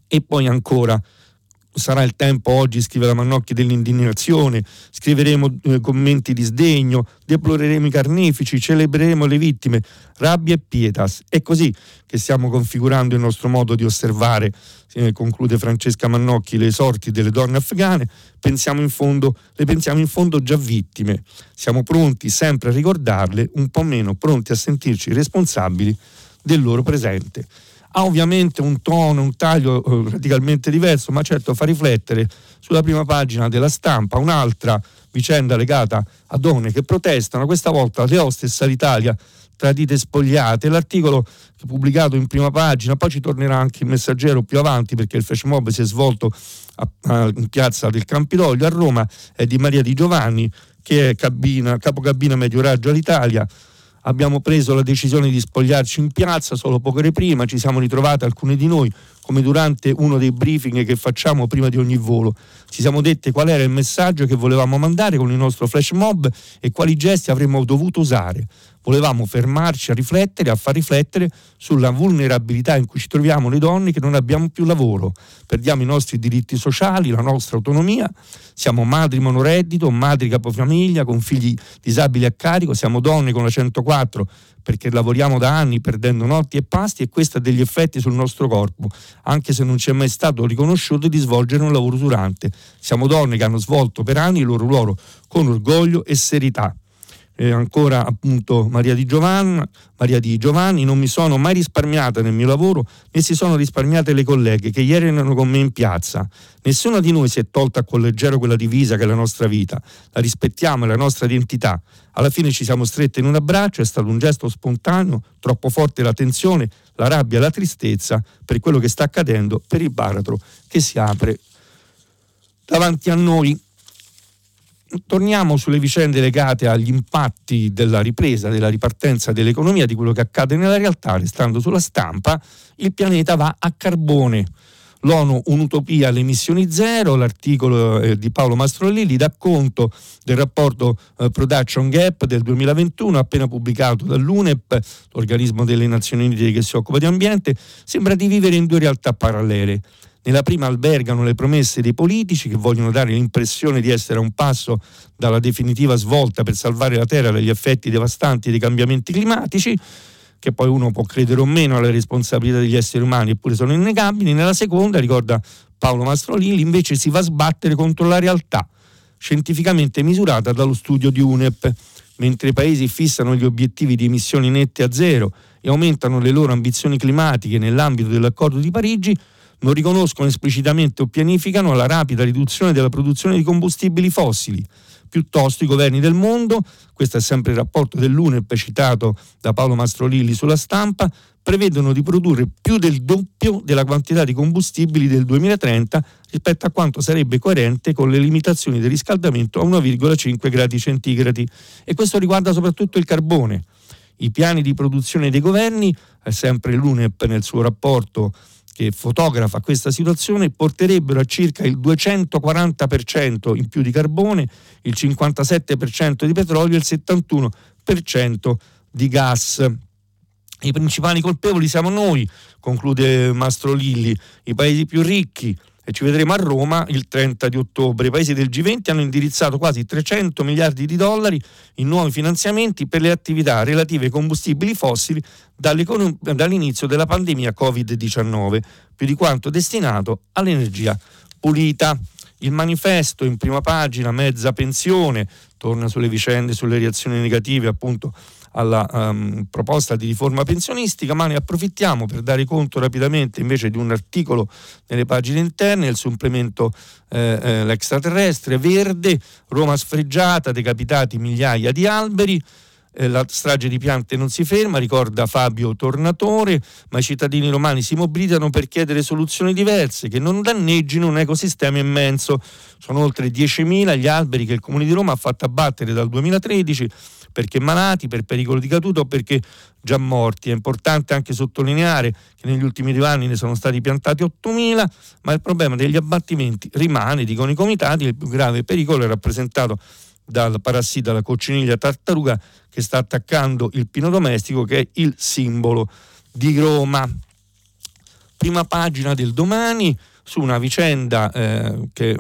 E poi ancora sarà il tempo oggi, scrive la Mannocchi, dell'indignazione, scriveremo eh, commenti di sdegno, deploreremo i carnefici, celebreremo le vittime, rabbia e pietas. È così che stiamo configurando il nostro modo di osservare, eh, conclude Francesca Mannocchi, le sorti delle donne afghane, pensiamo fondo, le pensiamo in fondo già vittime. Siamo pronti sempre a ricordarle, un po' meno pronti a sentirci responsabili del loro presente ha ovviamente un tono, un taglio eh, radicalmente diverso, ma certo fa riflettere sulla prima pagina della stampa un'altra vicenda legata a donne che protestano, questa volta le hostess all'Italia tradite e spogliate. L'articolo pubblicato in prima pagina, poi ci tornerà anche il messaggero più avanti perché il flash mob si è svolto a, a, in piazza del Campidoglio a Roma, è di Maria Di Giovanni che è cabina, capocabina medio raggio all'Italia abbiamo preso la decisione di spogliarci in piazza solo poche ore prima, ci siamo ritrovati alcuni di noi come durante uno dei briefing che facciamo prima di ogni volo. Ci siamo detti qual era il messaggio che volevamo mandare con il nostro flash mob e quali gesti avremmo dovuto usare. Volevamo fermarci a riflettere, a far riflettere sulla vulnerabilità in cui ci troviamo le donne che non abbiamo più lavoro, perdiamo i nostri diritti sociali, la nostra autonomia, siamo madri monoreddito, madri capofamiglia con figli disabili a carico, siamo donne con la 104 perché lavoriamo da anni perdendo notti e pasti e questo ha degli effetti sul nostro corpo, anche se non ci è mai stato riconosciuto di svolgere un lavoro usurante. Siamo donne che hanno svolto per anni il loro ruolo con orgoglio e serietà eh, ancora appunto Maria di, Giovanni, Maria di Giovanni, non mi sono mai risparmiata nel mio lavoro né si sono risparmiate le colleghe che ieri erano con me in piazza. Nessuna di noi si è tolta con leggero quella divisa che è la nostra vita, la rispettiamo, è la nostra identità. Alla fine ci siamo strette in un abbraccio, è stato un gesto spontaneo, troppo forte la tensione, la rabbia, la tristezza per quello che sta accadendo, per il baratro che si apre davanti a noi torniamo sulle vicende legate agli impatti della ripresa, della ripartenza dell'economia, di quello che accade nella realtà, restando sulla stampa, il pianeta va a carbone. L'ONU un'utopia alle emissioni zero, l'articolo eh, di Paolo Mastrolilli dà conto del rapporto eh, Production Gap del 2021 appena pubblicato dall'UNEP, l'organismo delle Nazioni Unite che si occupa di ambiente, sembra di vivere in due realtà parallele. Nella prima albergano le promesse dei politici che vogliono dare l'impressione di essere a un passo dalla definitiva svolta per salvare la Terra dagli effetti devastanti dei cambiamenti climatici, che poi uno può credere o meno alle responsabilità degli esseri umani, eppure sono innegabili. Nella seconda, ricorda Paolo Mastrolilli, invece si va a sbattere contro la realtà, scientificamente misurata dallo studio di UNEP. Mentre i paesi fissano gli obiettivi di emissioni nette a zero e aumentano le loro ambizioni climatiche nell'ambito dell'accordo di Parigi, non riconoscono esplicitamente o pianificano la rapida riduzione della produzione di combustibili fossili. Piuttosto i governi del mondo, questo è sempre il rapporto dell'UNEP citato da Paolo Mastrolilli sulla stampa, prevedono di produrre più del doppio della quantità di combustibili del 2030 rispetto a quanto sarebbe coerente con le limitazioni del riscaldamento a 1,5 gradi centigradi. E questo riguarda soprattutto il carbone. I piani di produzione dei governi, è sempre l'UNEP nel suo rapporto che fotografa questa situazione porterebbero a circa il 240% in più di carbone, il 57% di petrolio e il 71% di gas. I principali colpevoli siamo noi, conclude Mastro Lilli, i paesi più ricchi, e ci vedremo a Roma il 30 di ottobre. I paesi del G20 hanno indirizzato quasi 300 miliardi di dollari in nuovi finanziamenti per le attività relative ai combustibili fossili dall'inizio della pandemia Covid-19, più di quanto destinato all'energia pulita. Il manifesto in prima pagina, mezza pensione, torna sulle vicende, sulle reazioni negative appunto alla um, proposta di riforma pensionistica, ma ne approfittiamo per dare conto rapidamente invece di un articolo nelle pagine interne, il supplemento eh, eh, l'extraterrestre, verde, Roma sfregiata, decapitati migliaia di alberi, eh, la strage di piante non si ferma, ricorda Fabio Tornatore, ma i cittadini romani si mobilitano per chiedere soluzioni diverse che non danneggino un ecosistema immenso. Sono oltre 10.000 gli alberi che il Comune di Roma ha fatto abbattere dal 2013 perché malati, per pericolo di caduta o perché già morti. È importante anche sottolineare che negli ultimi due anni ne sono stati piantati 8.000, ma il problema degli abbattimenti rimane, dicono i comitati, il più grave pericolo è rappresentato dal parassita, la cocciniglia tartaruga che sta attaccando il pino domestico che è il simbolo di Roma. Prima pagina del domani, su una vicenda eh, che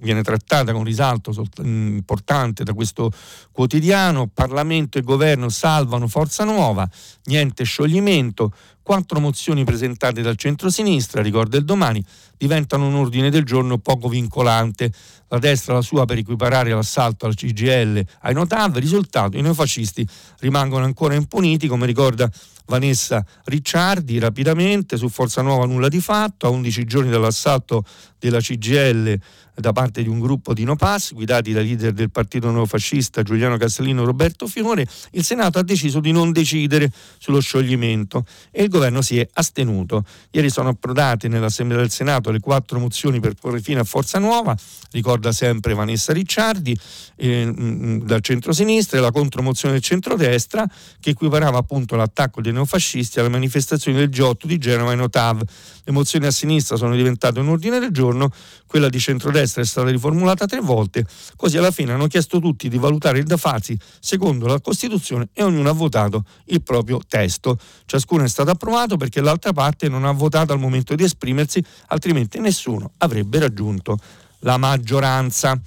viene trattata con risalto mm, importante da questo quotidiano, Parlamento e governo salvano Forza Nuova, niente scioglimento, quattro mozioni presentate dal centro-sinistra, ricorda il domani, diventano un ordine del giorno poco vincolante. La destra la sua per equiparare l'assalto al CGL ai Notav, risultato i neofascisti rimangono ancora impuniti, come ricorda Vanessa Ricciardi rapidamente su Forza Nuova nulla di fatto, a 11 giorni dall'assalto della CGL da parte di un gruppo di No Pass guidati dai leader del partito neofascista Giuliano Castellino e Roberto Fiore, il Senato ha deciso di non decidere sullo scioglimento e il governo si è astenuto. Ieri sono approdate nell'Assemblea del Senato le quattro mozioni per porre fine a Forza Nuova, ricorda sempre Vanessa Ricciardi, eh, mm, mm, dal centro-sinistra e la contromozione del centrodestra che equiparava appunto l'attacco dei neofascisti alle manifestazioni del G8 di Genova e Notav. Le mozioni a sinistra sono diventate un ordine del giorno, quella di centrodestra è stata riformulata tre volte, così alla fine hanno chiesto tutti di valutare il da farsi secondo la Costituzione e ognuno ha votato il proprio testo. Ciascuno è stato approvato perché l'altra parte non ha votato al momento di esprimersi, altrimenti nessuno avrebbe raggiunto la maggioranza.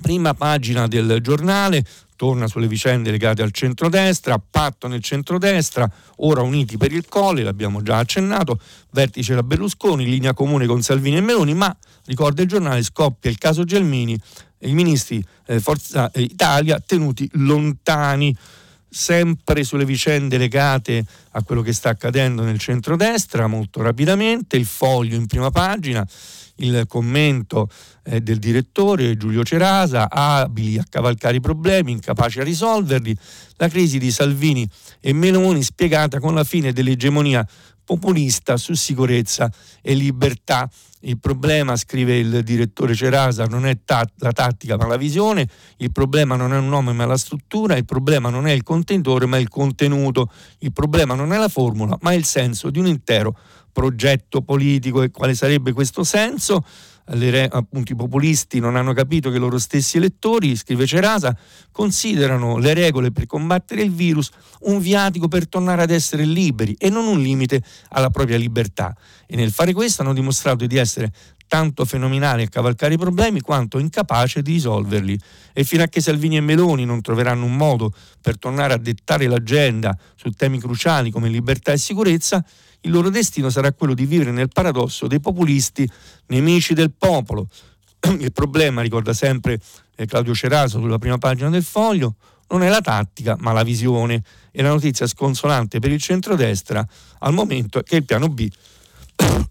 Prima pagina del giornale, torna sulle vicende legate al centrodestra, patto nel centrodestra, ora uniti per il Colle, l'abbiamo già accennato, vertice da Berlusconi, linea comune con Salvini e Meloni, ma ricorda il giornale, scoppia il caso Gelmini, i ministri eh, Forza Italia tenuti lontani sempre sulle vicende legate a quello che sta accadendo nel centrodestra, molto rapidamente, il foglio in prima pagina, il commento eh, del direttore Giulio Cerasa, abili a cavalcare i problemi, incapaci a risolverli, la crisi di Salvini e Meloni spiegata con la fine dell'egemonia populista su sicurezza e libertà. Il problema, scrive il direttore Cerasa, non è ta- la tattica ma la visione, il problema non è un nome ma la struttura, il problema non è il contenitore ma il contenuto, il problema non è la formula ma il senso di un intero progetto politico. E quale sarebbe questo senso? Re, appunto i populisti non hanno capito che i loro stessi elettori, scrive Cerasa, considerano le regole per combattere il virus un viatico per tornare ad essere liberi e non un limite alla propria libertà. E nel fare questo hanno dimostrato di essere tanto fenomenali a cavalcare i problemi quanto incapaci di risolverli. E fino a che Salvini e Meloni non troveranno un modo per tornare a dettare l'agenda su temi cruciali come libertà e sicurezza, il loro destino sarà quello di vivere nel paradosso dei populisti nemici del popolo. Il problema, ricorda sempre eh, Claudio Ceraso sulla prima pagina del foglio, non è la tattica ma la visione e la notizia sconsolante per il centrodestra al momento è che il piano B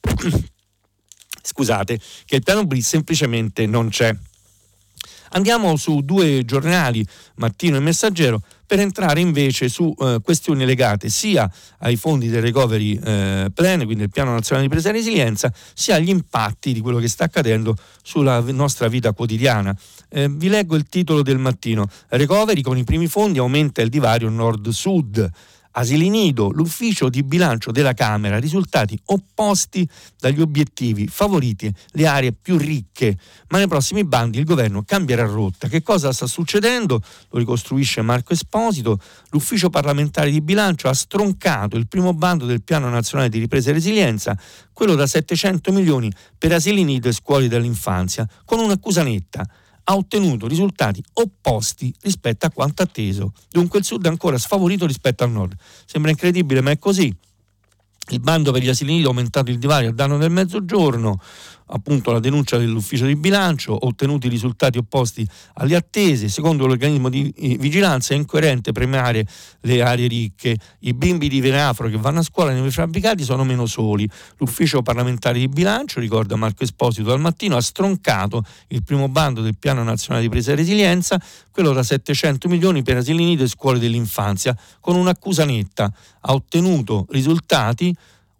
scusate che il piano B semplicemente non c'è andiamo su due giornali Mattino e Messaggero per entrare invece su eh, questioni legate sia ai fondi del recovery eh, plan, quindi il piano nazionale di presa e resilienza, sia agli impatti di quello che sta accadendo sulla nostra vita quotidiana. Eh, vi leggo il titolo del mattino. Recovery con i primi fondi aumenta il divario nord-sud. Asili Nido, l'ufficio di bilancio della Camera, risultati opposti dagli obiettivi, favoriti le aree più ricche, ma nei prossimi bandi il governo cambierà rotta. Che cosa sta succedendo? Lo ricostruisce Marco Esposito. L'ufficio parlamentare di bilancio ha stroncato il primo bando del piano nazionale di ripresa e resilienza, quello da 700 milioni per asili nido e scuole dell'infanzia, con un'accusa netta ha ottenuto risultati opposti rispetto a quanto atteso. Dunque il Sud è ancora sfavorito rispetto al Nord. Sembra incredibile, ma è così. Il bando per gli asili nido ha aumentato il divario a danno del mezzogiorno, appunto la denuncia dell'ufficio di bilancio, ottenuti risultati opposti alle attese, secondo l'organismo di eh, vigilanza è incoerente premiare le aree ricche, i bimbi di Venafro che vanno a scuola nei fabbricati sono meno soli, l'ufficio parlamentare di bilancio, ricorda Marco Esposito al mattino, ha stroncato il primo bando del piano nazionale di presa e resilienza, quello da 700 milioni per asili nido e scuole dell'infanzia, con un'accusa netta, ha ottenuto risultati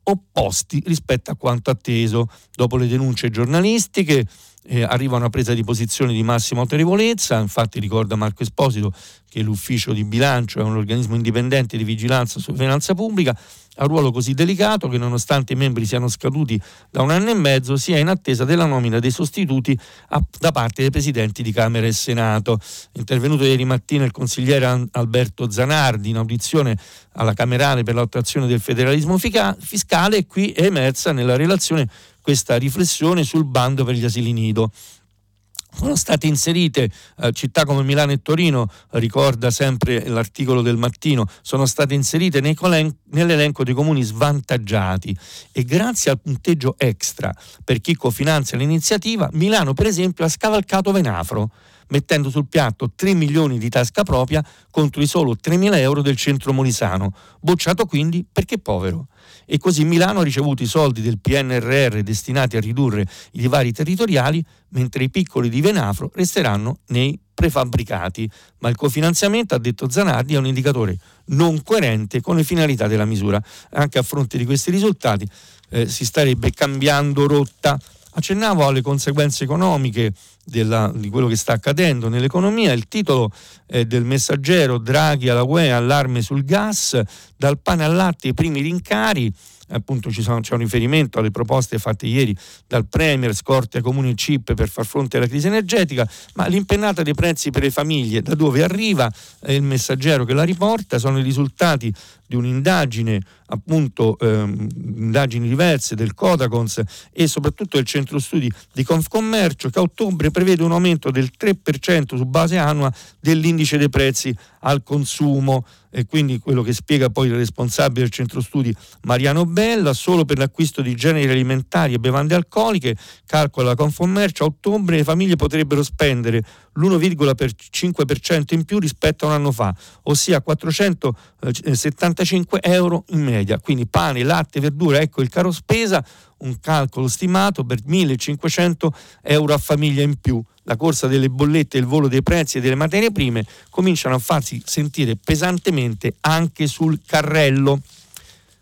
opposti rispetto a quanto atteso. Dopo le denunce giornalistiche eh, arriva una presa di posizione di massima autorevolezza, infatti ricorda Marco Esposito che l'ufficio di bilancio è un organismo indipendente di vigilanza sulla finanza pubblica, ha un ruolo così delicato che nonostante i membri siano scaduti da un anno e mezzo sia in attesa della nomina dei sostituti a, da parte dei presidenti di Camera e Senato. Intervenuto ieri mattina il consigliere Alberto Zanardi in audizione alla Camerale per l'attuazione del federalismo fiscale e qui è emersa nella relazione questa riflessione sul bando per gli asili nido. Sono state inserite eh, città come Milano e Torino, ricorda sempre l'articolo del mattino, sono state inserite nell'elenco dei comuni svantaggiati. E grazie al punteggio extra per chi cofinanzia l'iniziativa, Milano per esempio ha scavalcato Venafro mettendo sul piatto 3 milioni di tasca propria contro i solo 3 mila euro del centro molisano, bocciato quindi perché povero e così Milano ha ricevuto i soldi del PNRR destinati a ridurre i divari territoriali, mentre i piccoli di Venafro resteranno nei prefabbricati, ma il cofinanziamento, ha detto Zanardi, è un indicatore non coerente con le finalità della misura. Anche a fronte di questi risultati eh, si starebbe cambiando rotta. Accennavo alle conseguenze economiche della, di quello che sta accadendo nell'economia. Il titolo eh, del messaggero Draghi alla UE, allarme sul gas, dal pane al latte i primi rincari appunto sono, c'è un riferimento alle proposte fatte ieri dal Premier, scorte ai comuni e chip per far fronte alla crisi energetica, ma l'impennata dei prezzi per le famiglie, da dove arriva il messaggero che la riporta, sono i risultati di un'indagine, appunto ehm, indagini diverse del Codacons e soprattutto del centro studi di Confcommercio che a ottobre prevede un aumento del 3% su base annua dell'indice dei prezzi al consumo. E quindi quello che spiega poi il responsabile del centro studi Mariano Bella, solo per l'acquisto di generi alimentari e bevande alcoliche, calcola la Confcommercio, a ottobre le famiglie potrebbero spendere l'1,5% in più rispetto a un anno fa, ossia 475 euro in media. Quindi pane, latte, verdura, ecco il caro spesa, un calcolo stimato per 1500 euro a famiglia in più la corsa delle bollette, il volo dei prezzi e delle materie prime cominciano a farsi sentire pesantemente anche sul carrello.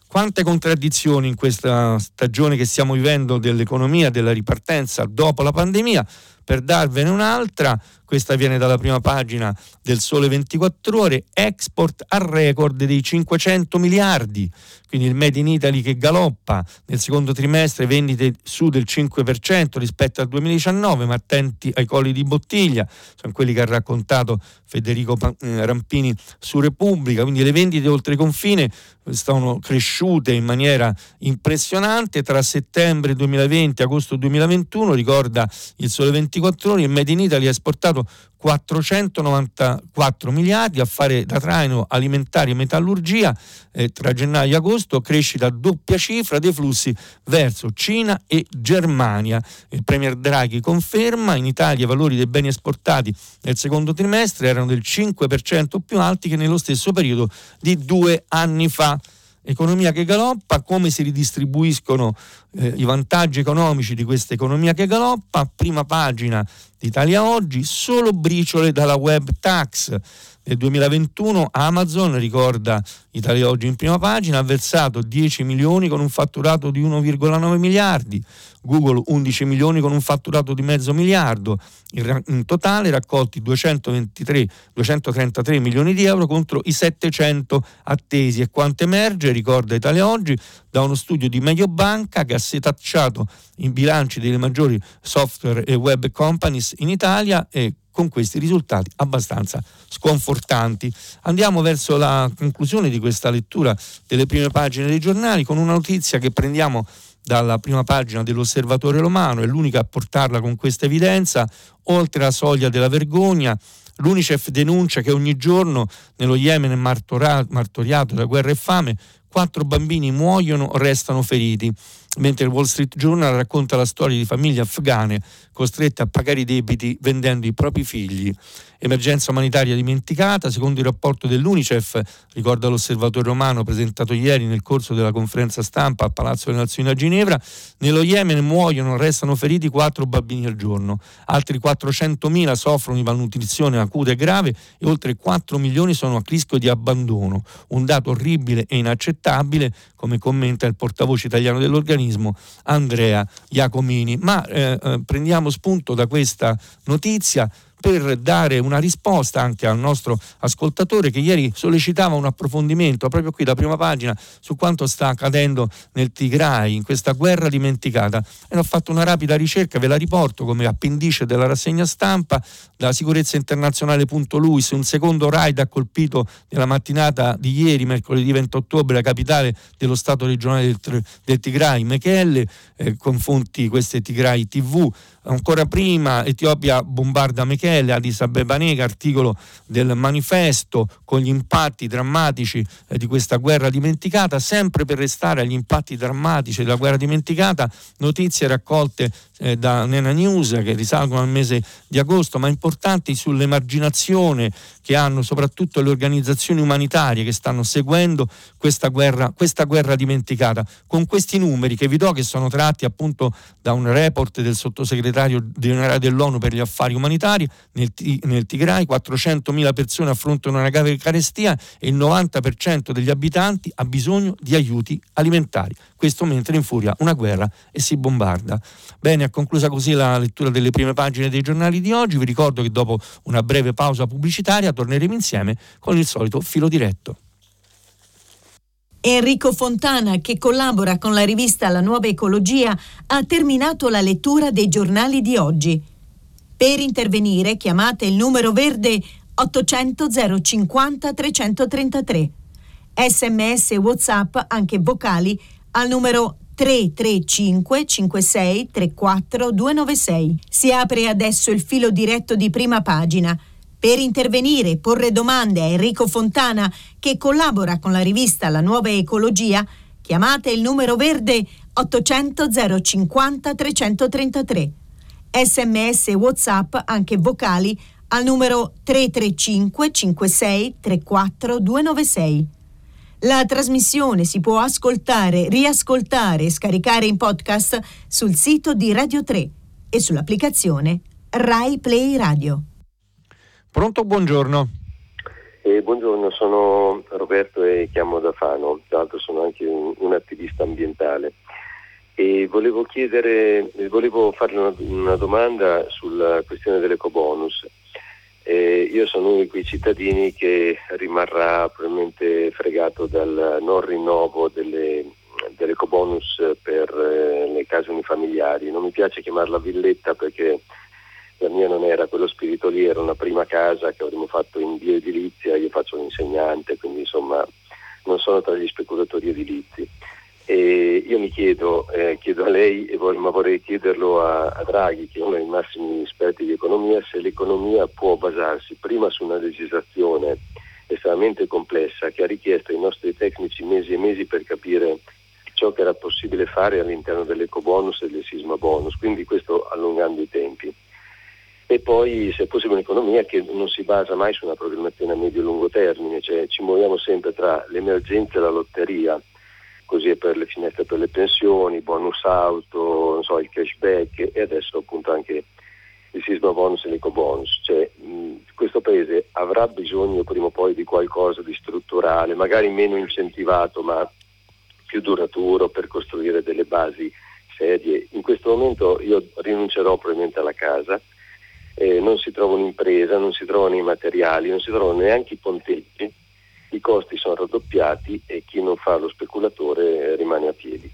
Quante contraddizioni in questa stagione che stiamo vivendo dell'economia, della ripartenza dopo la pandemia. Per darvene un'altra, questa viene dalla prima pagina del Sole 24 Ore, export al record dei 500 miliardi, quindi il Made in Italy che galoppa nel secondo trimestre, vendite su del 5% rispetto al 2019, ma attenti ai colli di bottiglia, sono quelli che ha raccontato Federico eh, Rampini su Repubblica, quindi le vendite oltre confine sono cresciute in maniera impressionante. Tra settembre 2020 e agosto 2021, ricorda il Sole 24 Ore, il Made in Italy ha esportato 494 miliardi a fare da traino alimentari e metallurgia eh, tra gennaio e agosto, crescita a doppia cifra dei flussi verso Cina e Germania. Il Premier Draghi conferma in Italia i valori dei beni esportati nel secondo trimestre erano del 5% più alti che nello stesso periodo di due anni fa economia che galoppa, come si ridistribuiscono eh, i vantaggi economici di questa economia che galoppa, prima pagina di Italia Oggi, solo briciole dalla web tax. Nel 2021 Amazon, ricorda Italia Oggi in prima pagina, ha versato 10 milioni con un fatturato di 1,9 miliardi. Google 11 milioni con un fatturato di mezzo miliardo, in totale raccolti 223, 233 milioni di euro contro i 700 attesi e quanto emerge, ricorda Italia Oggi, da uno studio di Mediobanca che ha setacciato i bilanci delle maggiori software e web companies in Italia e con questi risultati abbastanza sconfortanti. Andiamo verso la conclusione di questa lettura delle prime pagine dei giornali con una notizia che prendiamo dalla prima pagina dell'Osservatore Romano, è l'unica a portarla con questa evidenza, oltre la soglia della vergogna. L'Unicef denuncia che ogni giorno nello Yemen martoriato da guerra e fame quattro bambini muoiono o restano feriti mentre il Wall Street Journal racconta la storia di famiglie afghane costrette a pagare i debiti vendendo i propri figli. Emergenza umanitaria dimenticata, secondo il rapporto dell'UNICEF, ricorda l'osservatore romano presentato ieri nel corso della conferenza stampa al Palazzo delle Nazioni a Ginevra, nello Yemen muoiono, restano feriti 4 bambini al giorno, altri 400.000 soffrono di malnutrizione acuta e grave e oltre 4 milioni sono a rischio di abbandono, un dato orribile e inaccettabile, come commenta il portavoce italiano dell'organismo organismo Andrea Iacomini. Ma eh, eh, prendiamo spunto da questa notizia per dare una risposta anche al nostro ascoltatore che ieri sollecitava un approfondimento proprio qui da prima pagina su quanto sta accadendo nel Tigray in questa guerra dimenticata. E ho fatto una rapida ricerca, ve la riporto come appendice della rassegna stampa. Da sicurezza internazionale.luis un secondo raid ha colpito nella mattinata di ieri mercoledì 20 ottobre la capitale dello stato regionale del, del Tigray Mekelle eh, con fonti queste Tigray TV Ancora prima Etiopia bombarda Mechele, Addis Abeba nega, articolo del manifesto con gli impatti drammatici eh, di questa guerra dimenticata, sempre per restare agli impatti drammatici della guerra dimenticata, notizie raccolte eh, da Nena News che risalgono al mese di agosto, ma importanti sull'emarginazione che hanno soprattutto le organizzazioni umanitarie che stanno seguendo questa guerra, questa guerra dimenticata. Con questi numeri che vi do che sono tratti appunto da un report del sottosegretario segretario generale dell'ONU per gli affari umanitari, nel, nel Tigray 400.000 persone affrontano una grave carestia e il 90% degli abitanti ha bisogno di aiuti alimentari. Questo mentre infuria una guerra e si bombarda. Bene, conclusa così la lettura delle prime pagine dei giornali di oggi. Vi ricordo che dopo una breve pausa pubblicitaria torneremo insieme con il solito filo diretto. Enrico Fontana, che collabora con la rivista La Nuova Ecologia, ha terminato la lettura dei giornali di oggi. Per intervenire chiamate il numero verde 800 050 333. Sms WhatsApp, anche vocali, al numero 335 56 34 296. Si apre adesso il filo diretto di prima pagina per intervenire e porre domande a Enrico Fontana, che collabora con la rivista La Nuova Ecologia, chiamate il numero verde 800 050 333. Sms e WhatsApp, anche vocali, al numero 335 56 34 296. La trasmissione si può ascoltare, riascoltare e scaricare in podcast sul sito di Radio 3 e sull'applicazione Rai Play Radio. Pronto, buongiorno. Eh, buongiorno, sono Roberto e chiamo da Fano, tra l'altro sono anche un, un attivista ambientale e volevo chiedere, volevo farle una, una domanda sulla questione dell'ecobonus. Eh, io sono uno di quei cittadini che rimarrà probabilmente fregato dal non rinnovo delle, dell'ecobonus per eh, le case unifamiliari. Non mi piace chiamarla villetta perché la mia non era quello spirito lì, era una prima casa che avremmo fatto in bioedilizia, io faccio l'insegnante, quindi insomma non sono tra gli speculatori edilizi. E io mi chiedo, eh, chiedo a lei, ma vorrei chiederlo a, a, Draghi, che è uno dei massimi esperti di economia, se l'economia può basarsi prima su una legislazione estremamente complessa che ha richiesto ai nostri tecnici mesi e mesi per capire ciò che era possibile fare all'interno dell'ecobonus e del sisma bonus, quindi questo allungando i tempi. E poi se fosse un'economia che non si basa mai su una programmazione a medio-lungo termine, cioè ci muoviamo sempre tra l'emergenza e la lotteria così è per le finestre per le pensioni, bonus auto, so, il cashback e adesso appunto anche il sisma bonus e l'eco bonus. Cioè, mh, questo paese avrà bisogno prima o poi di qualcosa di strutturale, magari meno incentivato ma più duraturo per costruire delle basi serie. In questo momento io rinuncerò probabilmente alla casa, eh, non si trova un'impresa, non si trovano i materiali, non si trovano neanche i ponteggi i costi sono raddoppiati e chi non fa lo speculatore rimane a piedi.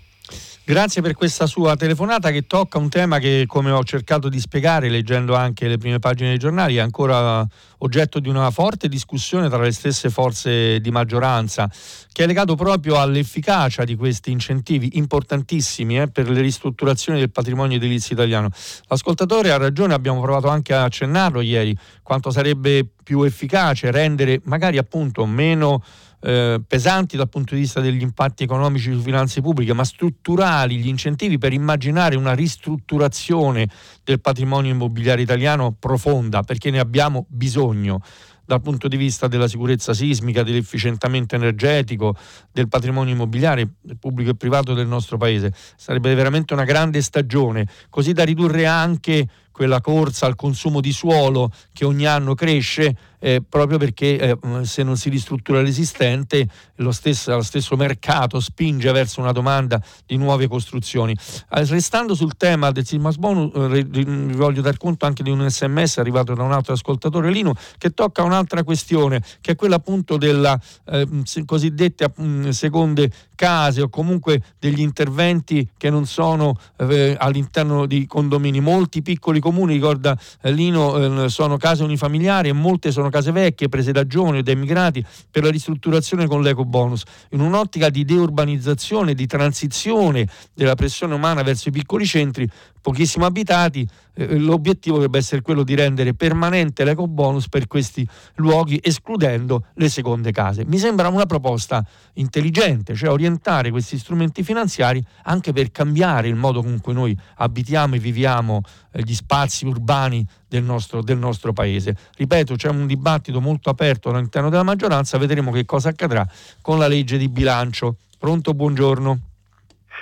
Grazie per questa sua telefonata che tocca un tema che, come ho cercato di spiegare leggendo anche le prime pagine dei giornali, è ancora oggetto di una forte discussione tra le stesse forze di maggioranza, che è legato proprio all'efficacia di questi incentivi importantissimi eh, per le ristrutturazioni del patrimonio edilizio italiano. L'ascoltatore ha ragione, abbiamo provato anche a accennarlo ieri, quanto sarebbe più efficace rendere magari appunto meno eh, pesanti dal punto di vista degli impatti economici su finanze pubbliche, ma strutturali, gli incentivi per immaginare una ristrutturazione del patrimonio immobiliare italiano profonda, perché ne abbiamo bisogno dal punto di vista della sicurezza sismica, dell'efficientamento energetico, del patrimonio immobiliare pubblico e privato del nostro paese. Sarebbe veramente una grande stagione, così da ridurre anche quella corsa al consumo di suolo che ogni anno cresce eh, proprio perché eh, se non si ristruttura l'esistente lo stesso, lo stesso, mercato spinge verso una domanda di nuove costruzioni. Eh, restando sul tema del Sismas Bonus, eh, vi voglio dar conto anche di un sms arrivato da un altro ascoltatore Lino che tocca un'altra questione che è quella appunto della eh, cosiddette mh, seconde case o comunque degli interventi che non sono eh, all'interno di condomini. Molti piccoli comuni, ricorda eh, Lino, eh, sono case unifamiliari e molte sono case vecchie prese da giovani o da immigrati per la ristrutturazione con l'eco bonus. In un'ottica di deurbanizzazione, di transizione della pressione umana verso i piccoli centri, pochissimo abitati, eh, l'obiettivo dovrebbe essere quello di rendere permanente l'eco bonus per questi luoghi escludendo le seconde case. Mi sembra una proposta intelligente, cioè orientare questi strumenti finanziari anche per cambiare il modo con cui noi abitiamo e viviamo eh, gli spazi urbani del nostro, del nostro paese. Ripeto, c'è un dibattito molto aperto all'interno della maggioranza, vedremo che cosa accadrà con la legge di bilancio. Pronto, buongiorno.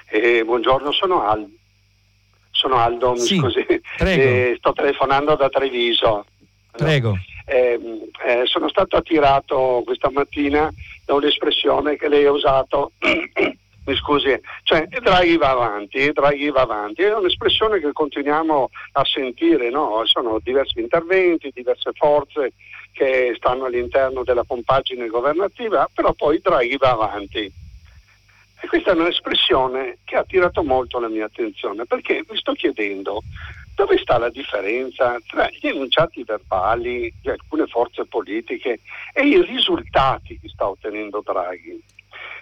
Eh, buongiorno, sono Aldo sono Aldo, mi sì, scusi, eh, sto telefonando da Treviso. Prego. Eh, eh, sono stato attirato questa mattina da un'espressione che lei ha usato, mi scusi, cioè Draghi va avanti, Draghi va avanti, è un'espressione che continuiamo a sentire, no? sono diversi interventi, diverse forze che stanno all'interno della compagine governativa, però poi Draghi va avanti. E questa è un'espressione che ha attirato molto la mia attenzione perché mi sto chiedendo dove sta la differenza tra gli enunciati verbali di alcune forze politiche e i risultati che sta ottenendo Draghi.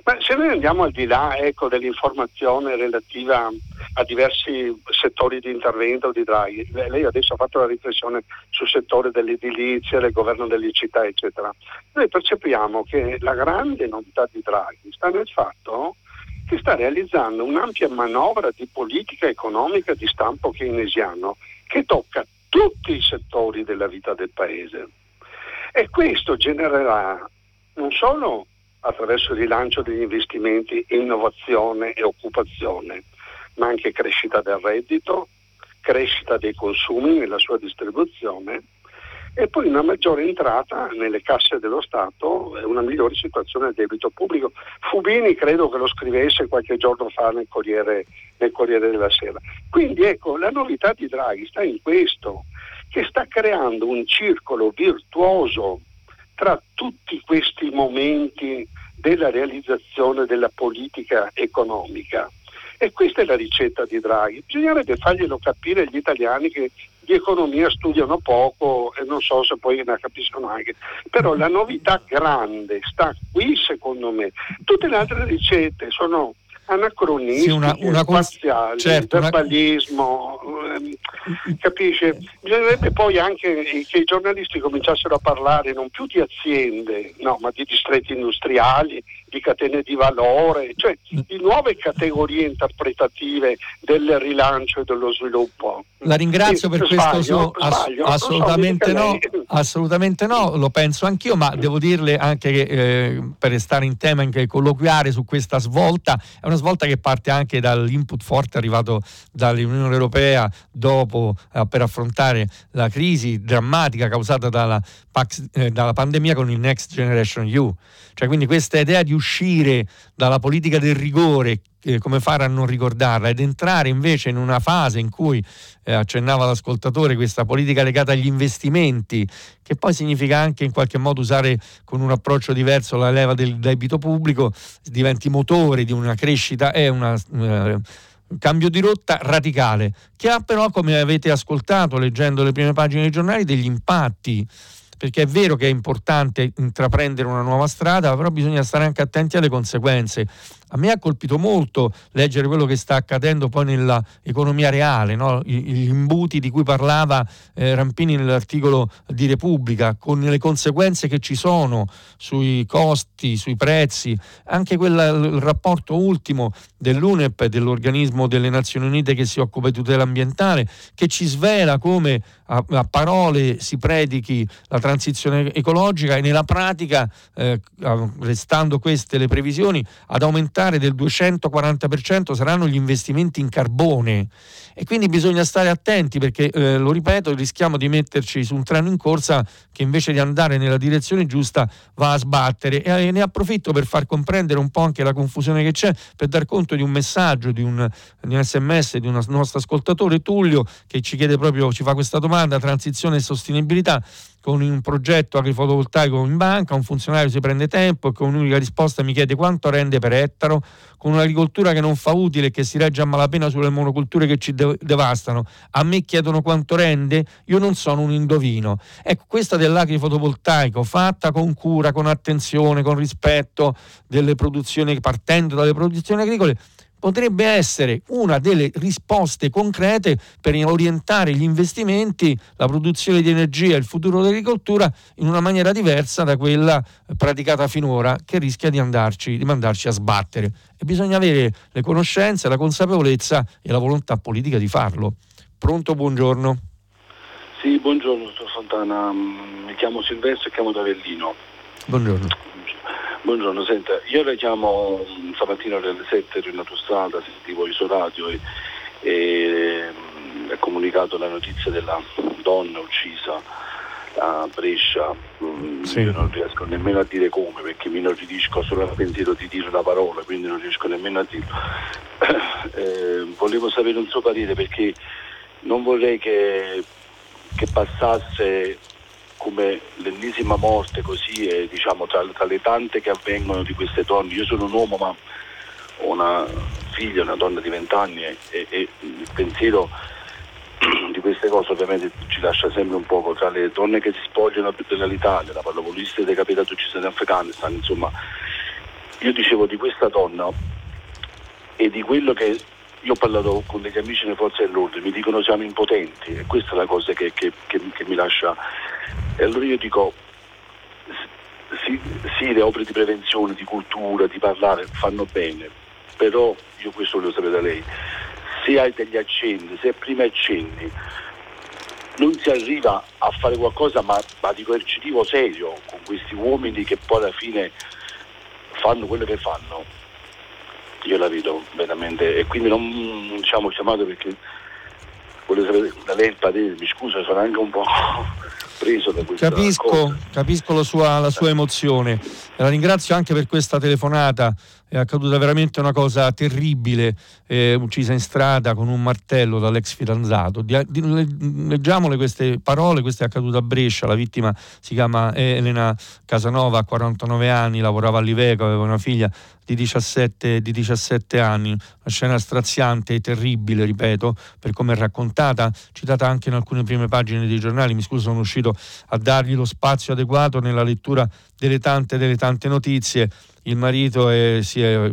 Ma se noi andiamo al di là ecco, dell'informazione relativa a diversi settori di intervento di Draghi, lei adesso ha fatto la riflessione sul settore dell'edilizia, del governo delle città, eccetera, noi percepiamo che la grande novità di Draghi sta nel fatto che sta realizzando un'ampia manovra di politica economica di stampo keynesiano che tocca tutti i settori della vita del Paese. E questo genererà non solo attraverso il rilancio degli investimenti, innovazione e occupazione, ma anche crescita del reddito, crescita dei consumi nella sua distribuzione e poi una maggiore entrata nelle casse dello Stato e una migliore situazione del debito pubblico. Fubini credo che lo scrivesse qualche giorno fa nel Corriere, nel Corriere della Sera. Quindi ecco, la novità di Draghi sta in questo, che sta creando un circolo virtuoso tra tutti questi momenti della realizzazione della politica economica. E questa è la ricetta di Draghi. Bisognerebbe farglielo capire agli italiani che di economia studiano poco e non so se poi ne capiscono anche. Però la novità grande sta qui secondo me. Tutte le altre ricette sono anacronistiche, sì, una, una spaziali, certo, verbalismo, una... ehm, capisce? Bisognerebbe poi anche che i giornalisti cominciassero a parlare non più di aziende, no, ma di distretti industriali, di catene di valore, cioè di nuove categorie interpretative del rilancio e dello sviluppo. La ringrazio sì, per questo suo ass- assolutamente so, no, assolutamente no, lo penso anch'io, ma devo dirle anche che eh, per restare in tema anche colloquiare su questa svolta, è una svolta che parte anche dall'input forte arrivato dall'Unione Europea dopo eh, per affrontare la crisi drammatica causata dalla, eh, dalla pandemia con il Next Generation EU. Cioè, quindi questa idea di uscire dalla politica del rigore, eh, come fare a non ricordarla, ed entrare invece in una fase in cui eh, accennava l'ascoltatore questa politica legata agli investimenti, che poi significa anche in qualche modo usare con un approccio diverso la leva del debito pubblico, diventi motore di una crescita, è una... Eh, cambio di rotta radicale, che ha però, come avete ascoltato leggendo le prime pagine dei giornali, degli impatti perché è vero che è importante intraprendere una nuova strada, però bisogna stare anche attenti alle conseguenze. A me ha colpito molto leggere quello che sta accadendo poi nell'economia reale, no? gli imbuti di cui parlava eh, Rampini nell'articolo di Repubblica, con le conseguenze che ci sono sui costi, sui prezzi, anche quella, il rapporto ultimo dell'UNEP, dell'organismo delle Nazioni Unite che si occupa di tutela ambientale, che ci svela come a, a parole si predichi la transizione ecologica e nella pratica, eh, restando queste le previsioni, ad aumentare aumentare del 240% saranno gli investimenti in carbone. E quindi bisogna stare attenti perché, eh, lo ripeto, rischiamo di metterci su un treno in corsa che invece di andare nella direzione giusta va a sbattere. E ne approfitto per far comprendere un po' anche la confusione che c'è, per dar conto di un messaggio, di un, di un sms di un nostro ascoltatore Tullio che ci chiede proprio, ci fa questa domanda, transizione e sostenibilità con un progetto agrifotovoltaico in banca, un funzionario si prende tempo e con un'unica risposta mi chiede quanto rende per ettaro, con un'agricoltura che non fa utile e che si regge a malapena sulle monoculture che ci de- devastano. A me chiedono quanto rende, io non sono un indovino. Ecco, questa dell'agrifotovoltaico fatta con cura, con attenzione, con rispetto delle produzioni, partendo dalle produzioni agricole, potrebbe essere una delle risposte concrete per orientare gli investimenti, la produzione di energia e il futuro dell'agricoltura in una maniera diversa da quella praticata finora che rischia di, andarci, di mandarci a sbattere. E bisogna avere le conoscenze, la consapevolezza e la volontà politica di farlo. Pronto, buongiorno. Sì, buongiorno, dottor Fontana. Mi chiamo Silvestro e chiamo da Avellino. Buongiorno. Buongiorno, senta, io le chiamo mm, stamattina alle 7 ero in autostrada, sentivo il suo radio e, e mm, ha comunicato la notizia della donna uccisa a Brescia. Mm, sì. Io non riesco nemmeno a dire come perché mi inorridisco solo al pensiero di dire la parola, quindi non riesco nemmeno a dirlo. Eh, volevo sapere un suo parere perché non vorrei che, che passasse come l'ennesima morte così e diciamo tra, tra, le tante che avvengono di queste donne. Io sono un uomo ma ho una figlia, una donna di 20 anni e, e, il pensiero di queste cose ovviamente ci lascia sempre un poco tra le donne che si spogliano dell'Italia, la pallavolista decapitata uccisa in Afghanistan, insomma io dicevo di questa donna e di quello che io ho parlato con degli amici delle forze dell'ordine, mi dicono siamo impotenti e questa è la cosa che, che, che, che mi lascia e allora io dico, sì, sì, le opere di prevenzione, di cultura, di parlare fanno bene, però io questo voglio sapere da lei, se hai degli accenni, se hai primi accenni, non si arriva a fare qualcosa ma, ma di coercitivo serio con questi uomini che poi alla fine fanno quello che fanno. Io la vedo veramente e quindi non diciamo chiamato perché voglio sapere da lei il parere, mi scuso, sono anche un po' preso da questa capisco, cosa. capisco la sua, la sua emozione. La ringrazio anche per questa telefonata è accaduta veramente una cosa terribile, eh, uccisa in strada con un martello dall'ex fidanzato. Di, di, leggiamole queste parole, questo è accaduto a Brescia, la vittima si chiama Elena Casanova, ha 49 anni, lavorava all'Iveco, aveva una figlia di 17, di 17 anni, una scena straziante e terribile, ripeto, per come è raccontata, citata anche in alcune prime pagine dei giornali, mi scuso sono riuscito a dargli lo spazio adeguato nella lettura delle tante, delle tante notizie il marito è, è,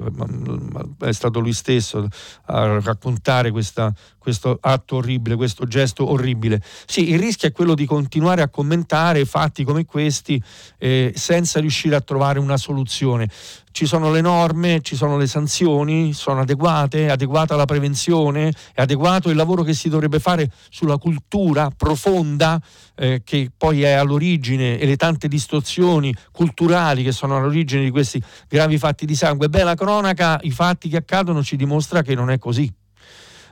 è, stato lui stesso a raccontare questa, questo atto orribile, questo gesto orribile. Sì, il rischio è quello di continuare a commentare fatti come questi eh, senza riuscire a trovare una soluzione. Ci sono le norme, ci sono le sanzioni, sono adeguate, è adeguata la prevenzione, è adeguato il lavoro che si dovrebbe fare sulla cultura profonda eh, che poi è all'origine e le tante distorsioni culturali che sono all'origine di questi gravi fatti di sangue. Beh, la cronaca, i fatti che accadono ci dimostra che non è così.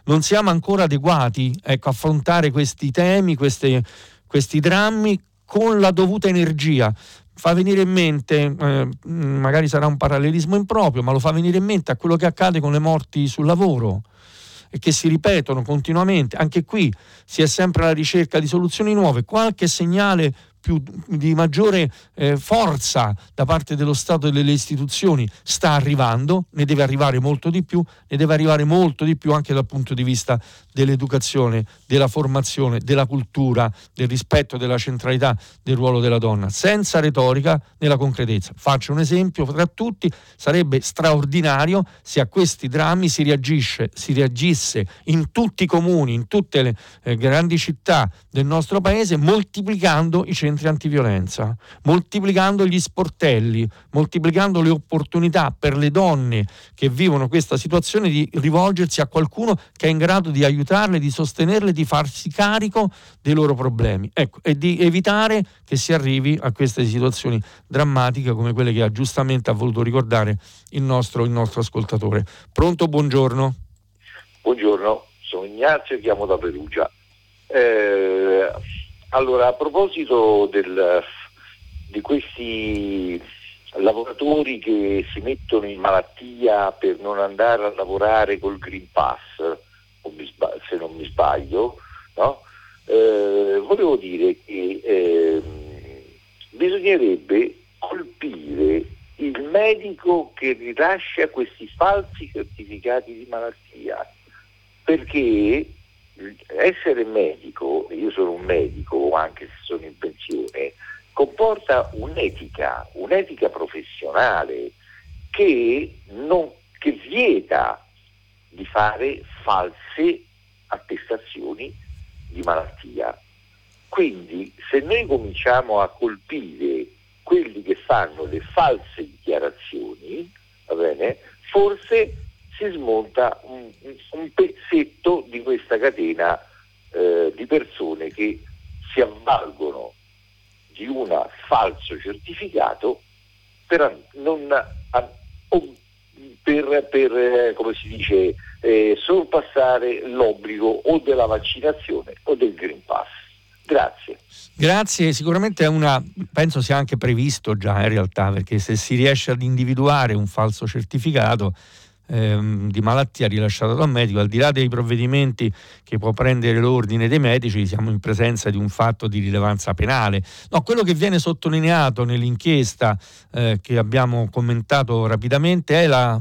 Non siamo ancora adeguati ecco, a affrontare questi temi, queste, questi drammi con la dovuta energia. Fa venire in mente, eh, magari sarà un parallelismo improprio, ma lo fa venire in mente a quello che accade con le morti sul lavoro e che si ripetono continuamente. Anche qui si è sempre alla ricerca di soluzioni nuove. Qualche segnale più, di maggiore eh, forza da parte dello Stato e delle istituzioni sta arrivando, ne deve arrivare molto di più, ne deve arrivare molto di più anche dal punto di vista dell'educazione, della formazione, della cultura, del rispetto della centralità del ruolo della donna, senza retorica nella concretezza. Faccio un esempio tra tutti, sarebbe straordinario se a questi drammi si reagisce, si reagisse in tutti i comuni, in tutte le eh, grandi città del nostro paese, moltiplicando i centri centri antiviolenza, moltiplicando gli sportelli, moltiplicando le opportunità per le donne che vivono questa situazione di rivolgersi a qualcuno che è in grado di aiutarle, di sostenerle, di farsi carico dei loro problemi. Ecco, e di evitare che si arrivi a queste situazioni drammatiche come quelle che ha giustamente ha voluto ricordare il nostro, il nostro ascoltatore. Pronto, buongiorno. Buongiorno, sono Ignazio, chiamo da Perugia. Eh, allora, a proposito del, di questi lavoratori che si mettono in malattia per non andare a lavorare col Green Pass, se non mi sbaglio, no? eh, volevo dire che eh, bisognerebbe colpire il medico che rilascia questi falsi certificati di malattia, perché essere medico, io sono un medico anche se sono in pensione, comporta un'etica, un'etica professionale che, non, che vieta di fare false attestazioni di malattia. Quindi se noi cominciamo a colpire quelli che fanno le false dichiarazioni, bene, forse si smonta un, un pezzetto di questa catena eh, di persone che si avvalgono di un falso certificato per, non, per, per eh, come si dice, eh, sorpassare l'obbligo o della vaccinazione o del Green Pass. Grazie. Grazie, sicuramente è una, penso sia anche previsto già in realtà, perché se si riesce ad individuare un falso certificato ehm, di malattia rilasciata dal medico, al di là dei provvedimenti che può prendere l'ordine dei medici, siamo in presenza di un fatto di rilevanza penale. No, quello che viene sottolineato nell'inchiesta eh, che abbiamo commentato rapidamente è la,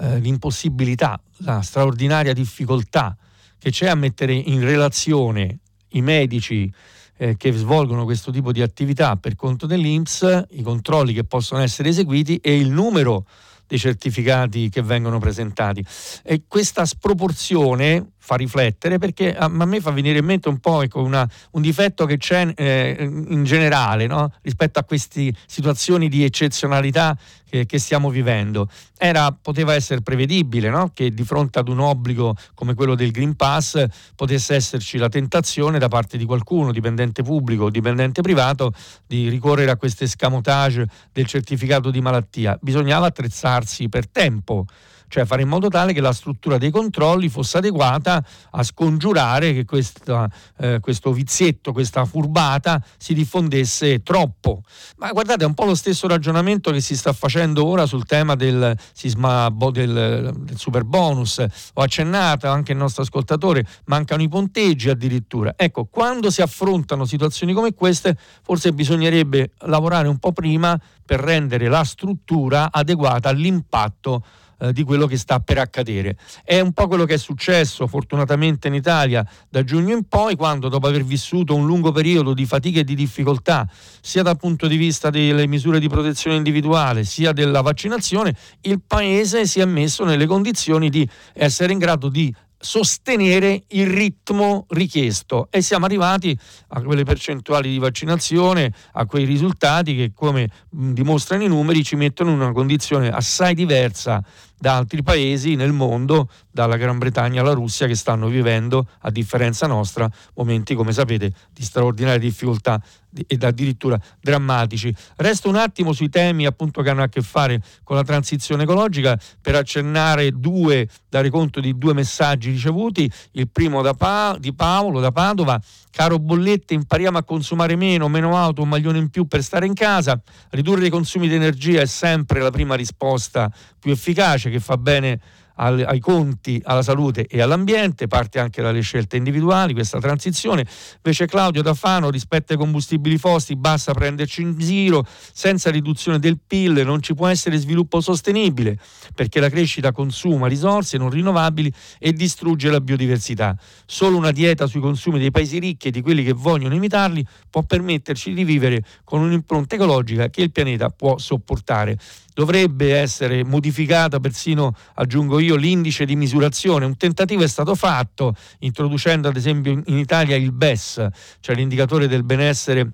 eh, l'impossibilità, la straordinaria difficoltà che c'è a mettere in relazione i medici eh, che svolgono questo tipo di attività per conto dell'INPS, i controlli che possono essere eseguiti e il numero dei certificati che vengono presentati. E questa sproporzione fa riflettere perché a, a, me fa venire in mente un po' ecco, una, un difetto che c'è eh, in generale no? rispetto a queste situazioni di eccezionalità che, che stiamo vivendo. Era, poteva essere prevedibile no? che di fronte ad un obbligo come quello del Green Pass potesse esserci la tentazione da parte di qualcuno, dipendente pubblico o dipendente privato, di ricorrere a questo escamotage del certificato di malattia. Bisognava attrezzarsi per tempo cioè fare in modo tale che la struttura dei controlli fosse adeguata a scongiurare che questa, eh, questo vizietto, questa furbata si diffondesse troppo. Ma guardate, è un po' lo stesso ragionamento che si sta facendo ora sul tema del sisma del, del super bonus. Ho accennato anche il nostro ascoltatore, mancano i ponteggi addirittura. Ecco, quando si affrontano situazioni come queste, forse bisognerebbe lavorare un po' prima per rendere la struttura adeguata all'impatto eh, di quello che sta per accadere. È un po' quello che è successo fortunatamente in Italia da giugno in poi, quando dopo aver vissuto un lungo periodo di fatica e di difficoltà, sia dal punto di vista delle misure di protezione individuale, sia della vaccinazione, il Paese si è messo nelle condizioni di essere in grado di sostenere il ritmo richiesto. E siamo arrivati a quelle percentuali di vaccinazione, a quei risultati che come dimostrano i numeri ci mettono in una condizione assai diversa da altri paesi nel mondo, dalla Gran Bretagna alla Russia, che stanno vivendo, a differenza nostra, momenti, come sapete, di straordinaria difficoltà ed addirittura drammatici. Resto un attimo sui temi appunto che hanno a che fare con la transizione ecologica per accennare due, dare conto di due messaggi ricevuti. Il primo da pa- di Paolo da Padova, caro bollette, impariamo a consumare meno, meno auto, un maglione in più per stare in casa. Ridurre i consumi di energia è sempre la prima risposta più efficace che fa bene ai conti, alla salute e all'ambiente, parte anche dalle scelte individuali questa transizione. Invece Claudio Tafano rispetto ai combustibili fossili basta prenderci in giro, senza riduzione del PIL non ci può essere sviluppo sostenibile, perché la crescita consuma risorse non rinnovabili e distrugge la biodiversità. Solo una dieta sui consumi dei paesi ricchi e di quelli che vogliono imitarli può permetterci di vivere con un'impronta ecologica che il pianeta può sopportare dovrebbe essere modificata persino, aggiungo io, l'indice di misurazione. Un tentativo è stato fatto introducendo ad esempio in Italia il BES, cioè l'indicatore del benessere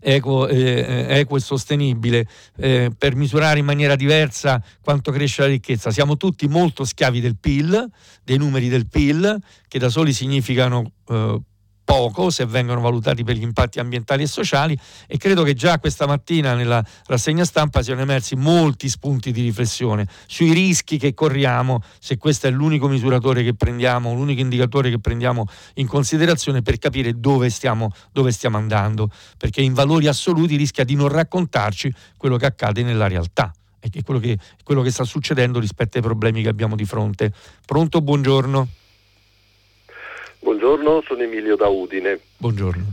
Equo, eh, equo, e sostenibile eh, per misurare in maniera diversa quanto cresce la ricchezza. Siamo tutti molto schiavi del PIL, dei numeri del PIL, che da soli significano eh, poco se vengono valutati per gli impatti ambientali e sociali e credo che già questa mattina nella rassegna stampa siano emersi molti spunti di riflessione sui rischi che corriamo se questo è l'unico misuratore che prendiamo, l'unico indicatore che prendiamo in considerazione per capire dove stiamo, dove stiamo andando, perché in valori assoluti rischia di non raccontarci quello che accade nella realtà e quello che, quello che sta succedendo rispetto ai problemi che abbiamo di fronte. Pronto, buongiorno. Buongiorno, sono Emilio da Udine. Buongiorno.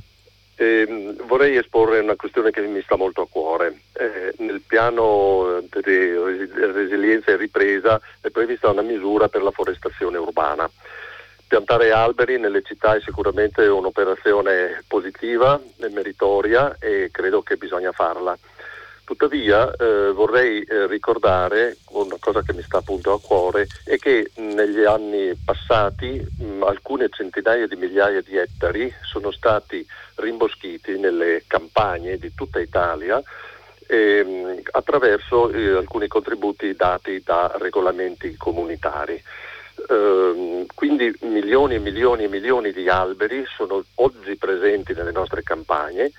Eh, vorrei esporre una questione che mi sta molto a cuore. Eh, nel piano di resilienza e ripresa è prevista una misura per la forestazione urbana. Piantare alberi nelle città è sicuramente un'operazione positiva e meritoria e credo che bisogna farla. Tuttavia eh, vorrei eh, ricordare una cosa che mi sta appunto a cuore è che negli anni passati mh, alcune centinaia di migliaia di ettari sono stati rimboschiti nelle campagne di tutta Italia eh, attraverso eh, alcuni contributi dati da regolamenti comunitari. Uh, quindi milioni e milioni e milioni di alberi sono oggi presenti nelle nostre campagne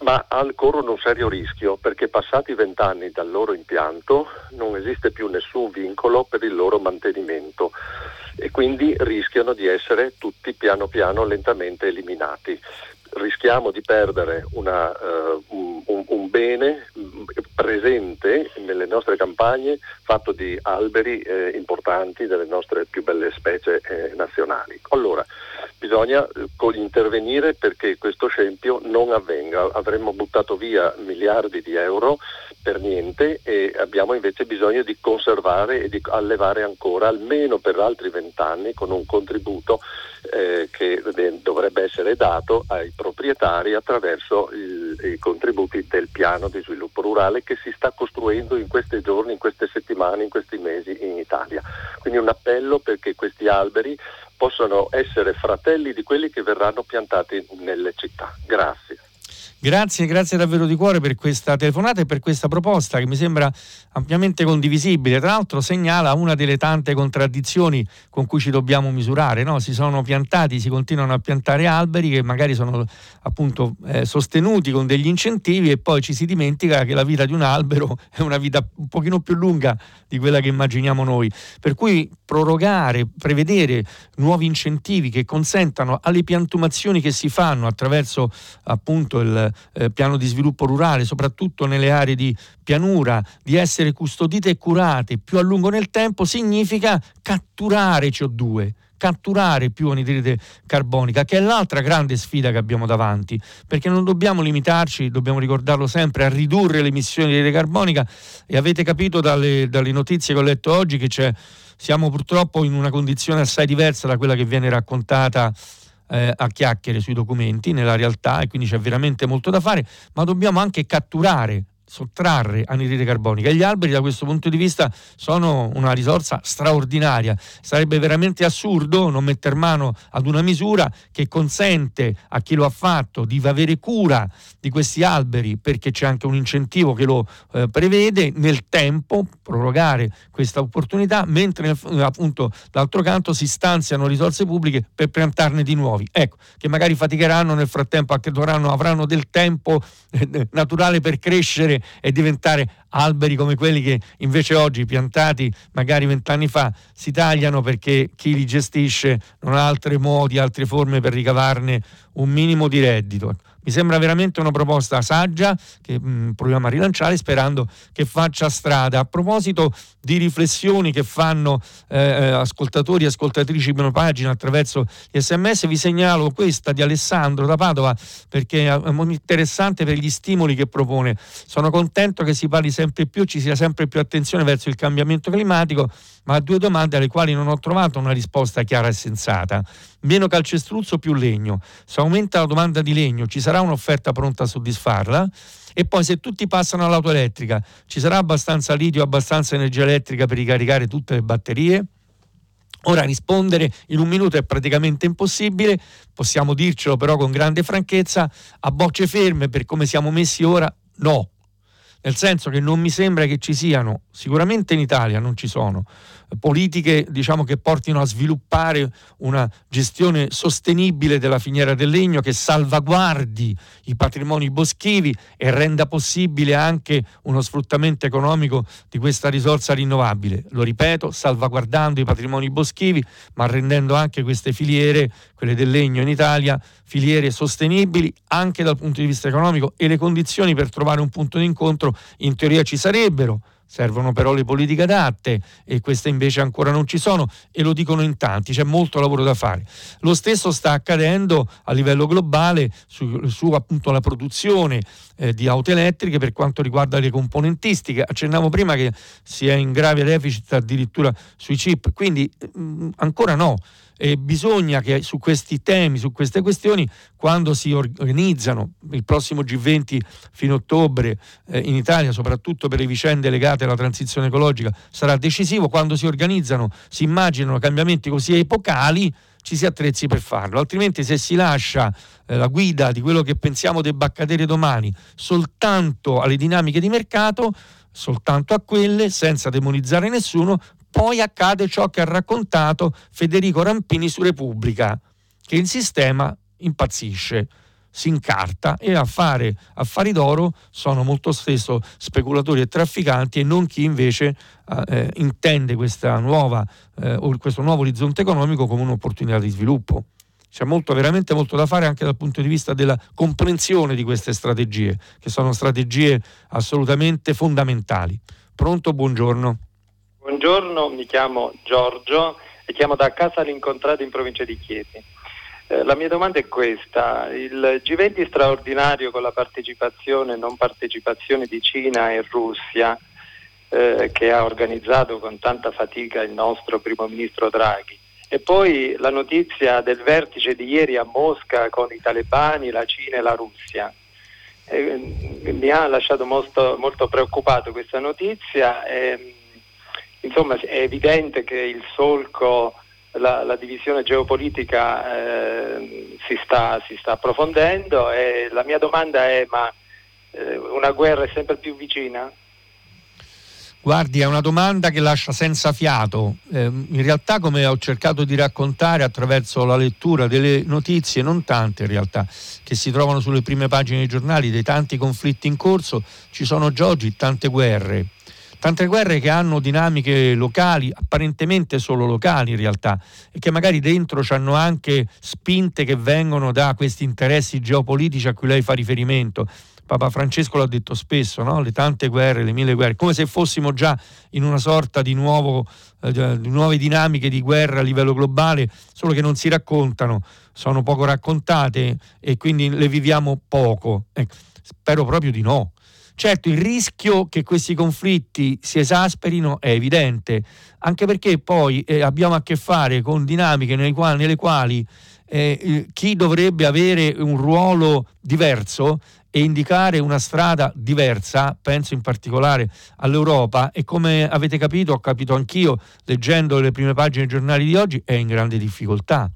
ma corrono un serio rischio perché passati vent'anni dal loro impianto non esiste più nessun vincolo per il loro mantenimento e quindi rischiano di essere tutti piano piano lentamente eliminati. Rischiamo di perdere una, uh, un, un, bene presente nelle nostre campagne fatto di alberi eh, importanti delle nostre più belle specie eh, nazionali. Allora, bisogna eh, intervenire perché questo scempio non avvenga. Avremmo buttato via miliardi di euro per niente e abbiamo invece bisogno di conservare e di allevare ancora almeno per altri vent'anni con un contributo eh, che dovrebbe essere dato ai proprietari attraverso il, i contributi del piano di sviluppo rurale che si sta costruendo in questi giorni, in queste settimane, in questi mesi in Italia. Quindi un appello perché questi alberi possano essere fratelli di quelli che verranno piantati nelle città. Grazie. Grazie, grazie davvero di cuore per questa telefonata e per questa proposta che mi sembra ampiamente condivisibile. Tra l'altro segnala una delle tante contraddizioni con cui ci dobbiamo misurare. No? Si sono piantati, si continuano a piantare alberi che magari sono appunto eh, sostenuti con degli incentivi e poi ci si dimentica che la vita di un albero è una vita un pochino più lunga di quella che immaginiamo noi. Per cui prorogare, prevedere nuovi incentivi che consentano alle piantumazioni che si fanno attraverso appunto il eh, piano di sviluppo rurale, soprattutto nelle aree di pianura, di essere custodite e curate più a lungo nel tempo, significa catturare CO2 catturare più anidride carbonica, che è l'altra grande sfida che abbiamo davanti, perché non dobbiamo limitarci, dobbiamo ricordarlo sempre, a ridurre le emissioni di anidride carbonica. E avete capito dalle, dalle notizie che ho letto oggi che siamo purtroppo in una condizione assai diversa da quella che viene raccontata eh, a chiacchiere sui documenti nella realtà e quindi c'è veramente molto da fare, ma dobbiamo anche catturare sottrarre anidride carbonica gli alberi da questo punto di vista sono una risorsa straordinaria. Sarebbe veramente assurdo non mettere mano ad una misura che consente a chi lo ha fatto di avere cura di questi alberi perché c'è anche un incentivo che lo eh, prevede nel tempo prorogare questa opportunità mentre appunto d'altro canto si stanziano risorse pubbliche per piantarne di nuovi. Ecco, che magari faticheranno nel frattempo, anche dovranno, avranno del tempo eh, naturale per crescere e diventare alberi come quelli che invece oggi piantati magari vent'anni fa si tagliano perché chi li gestisce non ha altri modi, altre forme per ricavarne un minimo di reddito. Mi sembra veramente una proposta saggia che mh, mm, proviamo a rilanciare sperando che faccia strada. A proposito di riflessioni che fanno eh, eh ascoltatori e ascoltatrici prima pagina attraverso gli sms, vi segnalo questa di Alessandro da Padova perché è interessante per gli stimoli che propone. Sono contento che si parli sempre più, ci sia sempre più attenzione verso il cambiamento climatico, ma a due domande alle quali non ho trovato una risposta chiara e sensata. Meno calcestruzzo, più legno. Se aumenta la domanda di legno, ci sarà un'offerta pronta a soddisfarla? E poi se tutti passano all'auto elettrica, ci sarà abbastanza lidio, abbastanza energia elettrica per ricaricare tutte le batterie? Ora rispondere in un minuto è praticamente impossibile, possiamo dircelo però con grande franchezza, a bocce ferme per come siamo messi ora, no. Nel senso che non mi sembra che ci siano, sicuramente in Italia non ci sono, politiche diciamo, che portino a sviluppare una gestione sostenibile della finiera del legno che salvaguardi i patrimoni boschivi e renda possibile anche uno sfruttamento economico di questa risorsa rinnovabile. Lo ripeto, salvaguardando i patrimoni boschivi, ma rendendo anche queste filiere, quelle del legno in Italia, filiere sostenibili anche dal punto di vista economico e le condizioni per trovare un punto di incontro in teoria ci sarebbero servono però le politiche adatte e queste invece ancora non ci sono e lo dicono in tanti, c'è molto lavoro da fare. Lo stesso sta accadendo a livello globale su, su appunto la produzione eh, di auto elettriche per quanto riguarda le componentistiche. Accennavo prima che si è in grave deficit addirittura sui chip, quindi mh, mm, ancora no eh, bisogna che su questi temi, su queste questioni, quando si organizzano il prossimo G20 fino a ottobre eh, in Italia, soprattutto per le vicende legate alla transizione ecologica, sarà decisivo, quando si organizzano, si immaginano cambiamenti così epocali, ci si attrezzi per farlo, altrimenti se si lascia eh, la guida di quello che pensiamo debba accadere domani soltanto alle dinamiche di mercato, soltanto a quelle, senza demonizzare nessuno, poi accade ciò che ha raccontato Federico Rampini su Repubblica, che il sistema impazzisce, si incarta e a fare affari d'oro sono molto spesso speculatori e trafficanti e non chi invece eh, intende nuova, eh, questo nuovo orizzonte economico come un'opportunità di sviluppo. C'è molto, veramente molto da fare anche dal punto di vista della comprensione di queste strategie, che sono strategie assolutamente fondamentali. Pronto, buongiorno. Buongiorno, mi chiamo Giorgio e chiamo da Casa all'incontrato in provincia di Chieti. Eh, la mia domanda è questa, il G20 straordinario con la partecipazione e non partecipazione di Cina e Russia eh, che ha organizzato con tanta fatica il nostro primo ministro Draghi e poi la notizia del vertice di ieri a Mosca con i talebani, la Cina e la Russia. Eh, mi ha lasciato molto, molto preoccupato questa notizia. E, insomma è evidente che il solco, la, la divisione geopolitica eh, si, sta, si, sta, approfondendo e la mia domanda è ma eh, una guerra è sempre più vicina? Guardi, è una domanda che lascia senza fiato. Eh, in realtà, come ho cercato di raccontare attraverso la lettura delle notizie, non tante in realtà, che si trovano sulle prime pagine dei giornali, dei tanti conflitti in corso, ci sono già oggi tante guerre. Tante guerre che hanno dinamiche locali, apparentemente solo locali in realtà, e che magari dentro hanno anche spinte che vengono da questi interessi geopolitici a cui lei fa riferimento Papa Francesco l'ha detto spesso, no? le tante guerre, le mille guerre, come se fossimo già in una sorta di, nuovo, eh, di nuove dinamiche di guerra a livello globale, solo che non si raccontano, sono poco raccontate e quindi le viviamo poco. Eh, spero proprio di no. Certo, il rischio che questi conflitti si esasperino è evidente, anche perché poi eh, abbiamo a che fare con dinamiche nelle quali, nelle quali eh, chi dovrebbe avere un ruolo diverso e indicare una strada diversa, penso in particolare all'Europa e come avete capito, ho capito anch'io leggendo le prime pagine dei giornali di oggi, è in grande difficoltà.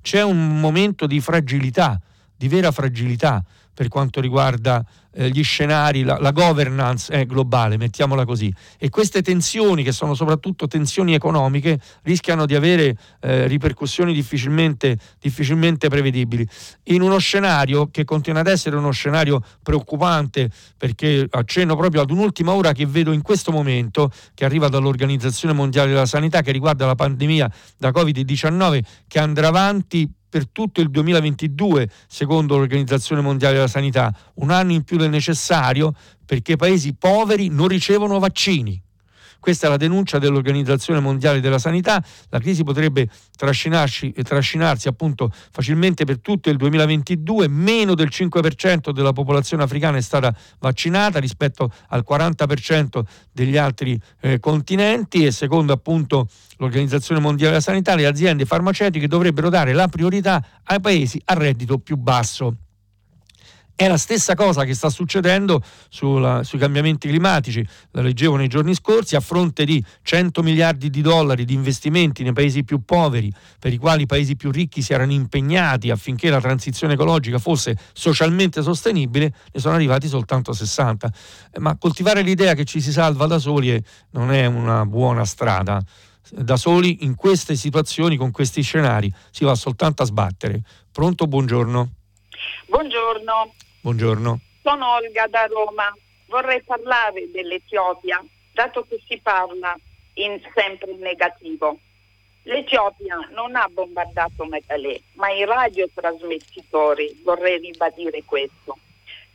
C'è un momento di fragilità, di vera fragilità per quanto riguarda eh, gli scenari, la, la governance eh, globale, mettiamola così. E queste tensioni, che sono soprattutto tensioni economiche, rischiano di avere eh, ripercussioni difficilmente, difficilmente prevedibili. In uno scenario che continua ad essere uno scenario preoccupante, perché accenno proprio ad un'ultima ora che vedo in questo momento, che arriva dall'Organizzazione Mondiale della Sanità, che riguarda la pandemia da Covid-19, che andrà avanti per tutto il 2022, secondo l'Organizzazione Mondiale della Sanità, un anno in più del necessario perché i paesi poveri non ricevono vaccini. Questa è la denuncia dell'Organizzazione Mondiale della Sanità. La crisi potrebbe trascinarsi, trascinarsi appunto facilmente per tutto il 2022. Meno del 5% della popolazione africana è stata vaccinata rispetto al 40% degli altri eh, continenti e secondo appunto l'Organizzazione Mondiale della Sanità le aziende farmaceutiche dovrebbero dare la priorità ai paesi a reddito più basso. È la stessa cosa che sta succedendo sulla, sui cambiamenti climatici, la leggevo nei giorni scorsi, a fronte di 100 miliardi di dollari di investimenti nei paesi più poveri, per i quali i paesi più ricchi si erano impegnati affinché la transizione ecologica fosse socialmente sostenibile, ne sono arrivati soltanto 60. Eh, ma coltivare l'idea che ci si salva da soli non è una buona strada da soli in queste situazioni, con questi scenari, si va soltanto a sbattere. Pronto, buongiorno. Buongiorno. Buongiorno. Sono Olga da Roma. Vorrei parlare dell'Etiopia, dato che si parla in sempre negativo. L'Etiopia non ha bombardato Megalè, ma i radiotrasmettitori, vorrei ribadire questo.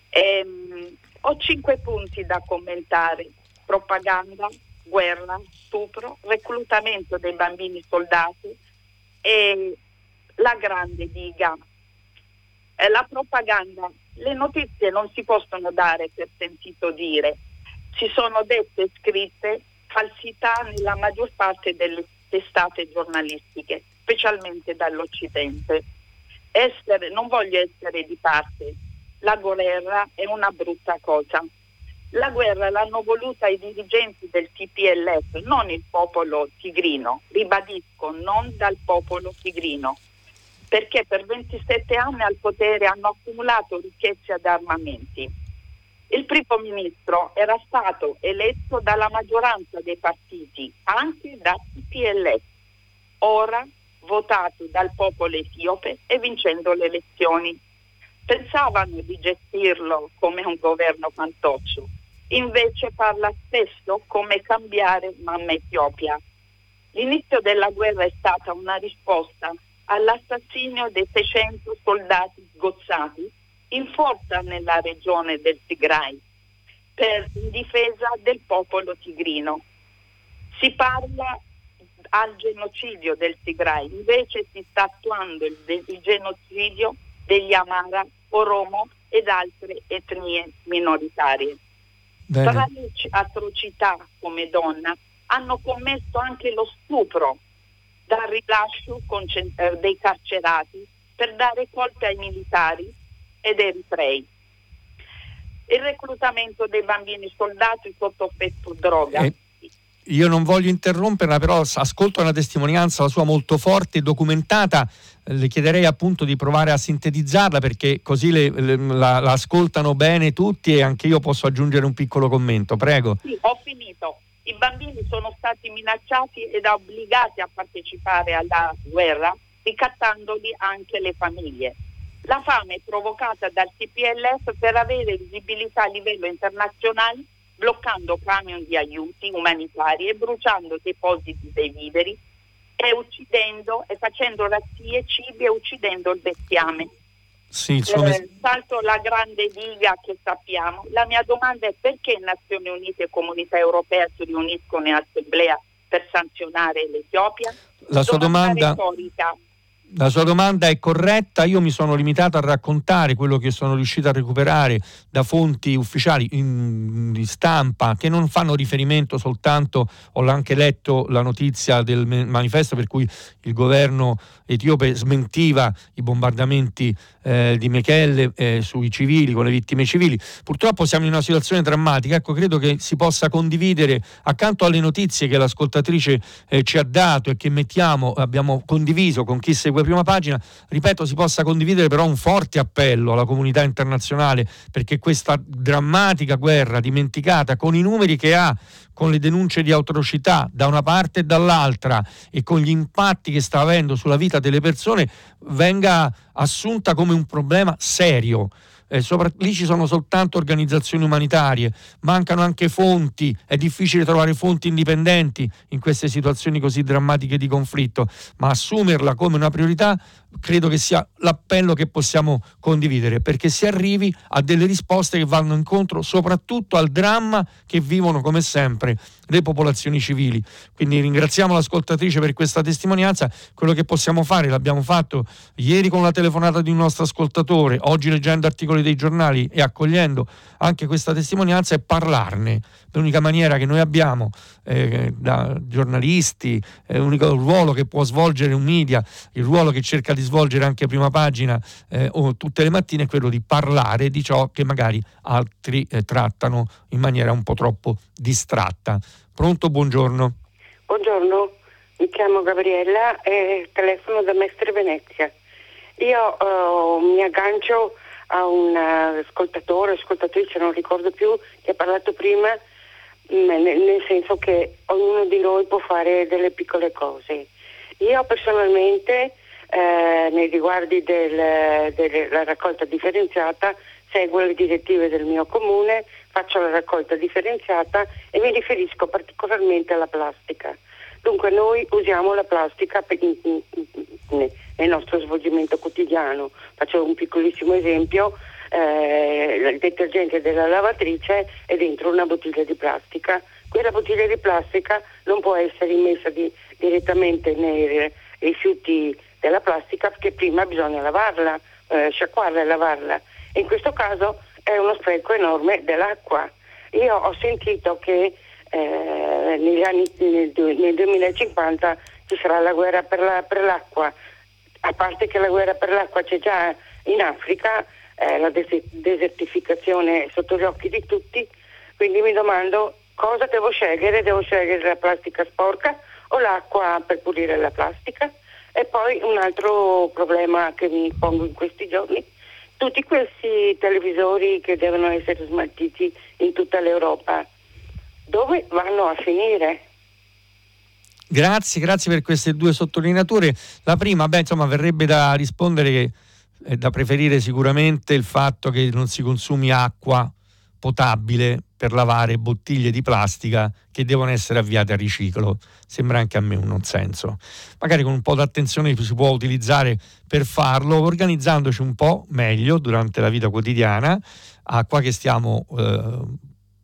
Ehm, ho cinque punti da commentare. Propaganda, guerra, stupro, reclutamento dei bambini soldati e la grande diga eh, la propaganda, le notizie non si possono dare per sentito dire, ci sono dette scritte falsità nella maggior parte delle testate giornalistiche, specialmente dall'Occidente. Essere, non voglio essere di parte, la guerra è una brutta cosa. La guerra l'hanno voluta i dirigenti del TPLF, non il popolo tigrino, ribadisco, non dal popolo tigrino perché per 27 anni al potere hanno accumulato ricchezze ed armamenti. Il primo ministro era stato eletto dalla maggioranza dei partiti, anche da PLF, ora votato dal popolo etiope e vincendo le elezioni. Pensavano di gestirlo come un governo fantoccio, invece parla spesso come cambiare mamma Etiopia. L'inizio della guerra è stata una risposta all'assassinio dei 600 soldati sgozzati in forza nella regione del Tigray per difesa del popolo tigrino. Si parla al genocidio del Tigray, invece si sta attuando il, il genocidio degli Amara, Oromo ed altre etnie minoritarie. Bene. Tra le atrocità come donna hanno commesso anche lo stupro dal rilascio eh, dei carcerati per dare colpe ai militari ed eritrei. Il reclutamento dei bambini soldati sotto effetto droga. Eh, io non voglio interromperla, però ascolto una testimonianza, la sua molto forte e documentata. Le chiederei appunto di provare a sintetizzarla perché così le, le, la, la, ascoltano bene tutti e anche io posso aggiungere un piccolo commento. Prego. Sì, ho finito. I bambini sono stati minacciati ed obbligati a partecipare alla guerra, ricattandoli anche le famiglie. La fame provocata dal TPLF per avere visibilità a livello internazionale bloccando camion di aiuti umanitari e bruciando depositi dei viveri e uccidendo e facendo razzie cibi e uccidendo il bestiame. Sì, sono... eh, salto la grande diga che sappiamo. La mia domanda è perché Nazioni Unite e Comunità Europea si riuniscono in assemblea per sanzionare l'Etiopia? La sua domanda... Retorica la sua domanda è corretta, io mi sono limitato a raccontare quello che sono riuscito a recuperare da fonti ufficiali in, di stampa che non fanno riferimento soltanto, ho anche letto la notizia del manifesto per cui il governo etiope smentiva i bombardamenti eh, di Mechelle eh, sui civili, con le vittime civili. Purtroppo siamo in una situazione drammatica, ecco credo che si possa condividere accanto alle notizie che l'ascoltatrice eh, ci ha dato e che mettiamo, abbiamo condiviso con chi segue prima pagina, ripeto, si possa condividere però un forte appello alla comunità internazionale perché questa drammatica guerra dimenticata con i numeri che ha, con le denunce di atrocità da una parte e dall'altra e con gli impatti che sta avendo sulla vita delle persone venga assunta come un problema serio eh, sopra, lì ci sono soltanto organizzazioni umanitarie, mancano anche fonti, è difficile trovare fonti indipendenti in queste situazioni così drammatiche di conflitto, ma assumerla come una priorità credo che sia l'appello che possiamo condividere perché si arrivi a delle risposte che vanno incontro soprattutto al dramma che vivono come sempre le popolazioni civili. Quindi ringraziamo l'ascoltatrice per questa testimonianza, quello che possiamo fare l'abbiamo fatto ieri con la telefonata di un nostro ascoltatore, oggi leggendo articoli dei giornali e accogliendo anche questa testimonianza è parlarne. L'unica maniera che noi abbiamo eh, da giornalisti, è l'unico ruolo che può svolgere un media, il ruolo che cerca di svolgere anche prima pagina eh, o tutte le mattine è quello di parlare di ciò che magari altri eh, trattano in maniera un po' troppo distratta. Pronto, buongiorno. Buongiorno, mi chiamo Gabriella e telefono da Mestre Venezia. Io uh, mi aggancio a un ascoltatore, ascoltatrice, non ricordo più, che ha parlato prima, mm, nel senso che ognuno di noi può fare delle piccole cose. Io personalmente, eh, nei riguardi del, della raccolta differenziata, seguo le direttive del mio comune, faccio la raccolta differenziata e mi riferisco particolarmente alla plastica. Dunque noi usiamo la plastica in, in, in, nel nostro svolgimento quotidiano. Faccio un piccolissimo esempio, eh, il detergente della lavatrice è dentro una bottiglia di plastica. Quella bottiglia di plastica non può essere immessa di, direttamente nei rifiuti della plastica perché prima bisogna lavarla, eh, sciacquarla e lavarla. In questo caso è uno spreco enorme dell'acqua. Io ho sentito che eh, negli anni, nel, nel, 2050 ci sarà la guerra per, la, per, l'acqua, a parte che la guerra per l'acqua c'è già in Africa, eh, la des- desertificazione è sotto gli occhi di tutti, quindi mi domando cosa devo scegliere, devo scegliere la plastica sporca o l'acqua per pulire la plastica? E poi un altro problema che mi pongo in questi giorni, tutti questi televisori che devono essere smaltiti in tutta l'Europa, dove vanno a finire? Grazie, grazie per queste due sottolineature. La prima, beh, insomma, verrebbe da rispondere che è da preferire sicuramente il fatto che non si consumi acqua potabile per lavare bottiglie di plastica che devono essere avviate a riciclo. Sembra anche a me un non senso. Magari con un po' d'attenzione si può utilizzare per farlo, organizzandoci un po' meglio durante la vita quotidiana, acqua che stiamo eh,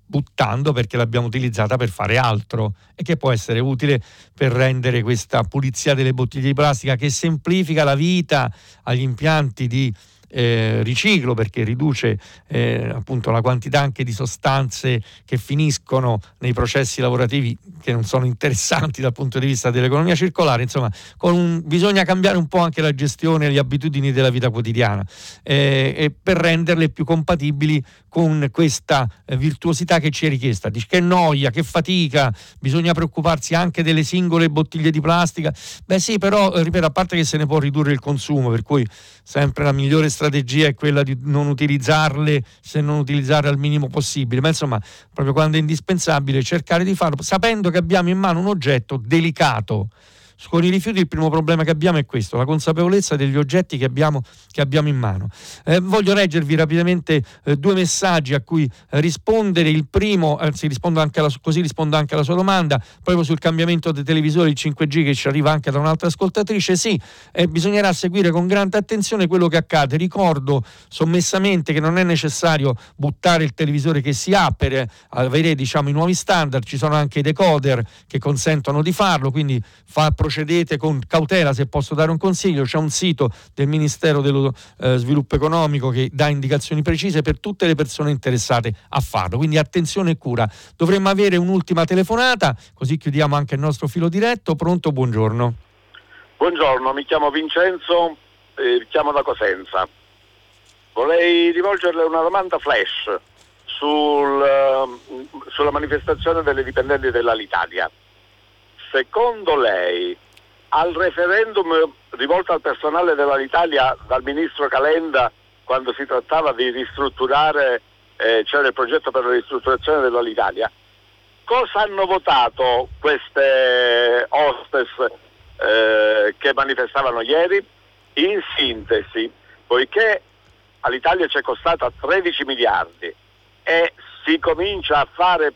buttando perché l'abbiamo utilizzata per fare altro e che può essere utile per rendere questa pulizia delle bottiglie di plastica che semplifica la vita agli impianti di eh, riciclo perché riduce eh, appunto la quantità anche di sostanze che finiscono nei processi lavorativi che non sono interessanti dal punto di vista dell'economia circolare, insomma un, bisogna cambiare un po' anche la gestione e le abitudini della vita quotidiana eh, per renderle più compatibili con questa eh, virtuosità che ci è richiesta. Dice che noia, che fatica, bisogna preoccuparsi anche delle singole bottiglie di plastica. Beh sì, però, eh, ripeto, a parte che se ne può ridurre il consumo, per cui sempre la migliore strategia è quella di non utilizzarle, se non utilizzarle al minimo possibile, ma insomma, proprio quando è indispensabile cercare di farlo, sapendo che abbiamo in mano un oggetto delicato con i rifiuti il primo problema che abbiamo è questo, la consapevolezza degli oggetti che abbiamo, che abbiamo in mano. Eh, voglio leggervi rapidamente eh, due messaggi a cui eh, rispondere. Il primo, anzi rispondo alla, così rispondo anche alla sua domanda, proprio sul cambiamento dei televisori, il 5G che ci arriva anche da un'altra ascoltatrice. Sì, eh, bisognerà seguire con grande attenzione quello che accade. Ricordo sommessamente che non è necessario buttare il televisore che si ha per avere diciamo, i nuovi standard, ci sono anche i decoder che consentono di farlo, quindi fa procedete con cautela, se posso dare un consiglio, c'è un sito del Ministero dello eh, Sviluppo Economico che dà indicazioni precise per tutte le persone interessate a farlo, quindi attenzione e cura. Dovremmo avere un'ultima telefonata, così chiudiamo anche il nostro filo diretto. Pronto, buongiorno. Buongiorno, mi chiamo Vincenzo, eh, chiamo da Cosenza. Vorrei rivolgerle una domanda flash sul, uh, sulla manifestazione delle dipendenti dell'Alitalia secondo lei al referendum rivolto al personale dell'Italia dal ministro Calenda quando si trattava di ristrutturare, eh, c'era il progetto per la ristrutturazione dell'Italia, cosa hanno votato queste hostess eh, che manifestavano ieri? In sintesi, poiché all'Italia ci è costata 13 miliardi e si comincia a fare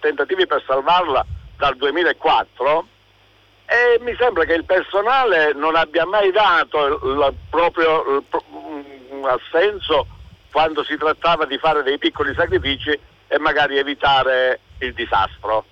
tentativi per salvarla dal 2004 e mi sembra che il personale non abbia mai dato il, proprio mm, assenso quando si trattava di fare dei piccoli sacrifici e magari evitare il disastro.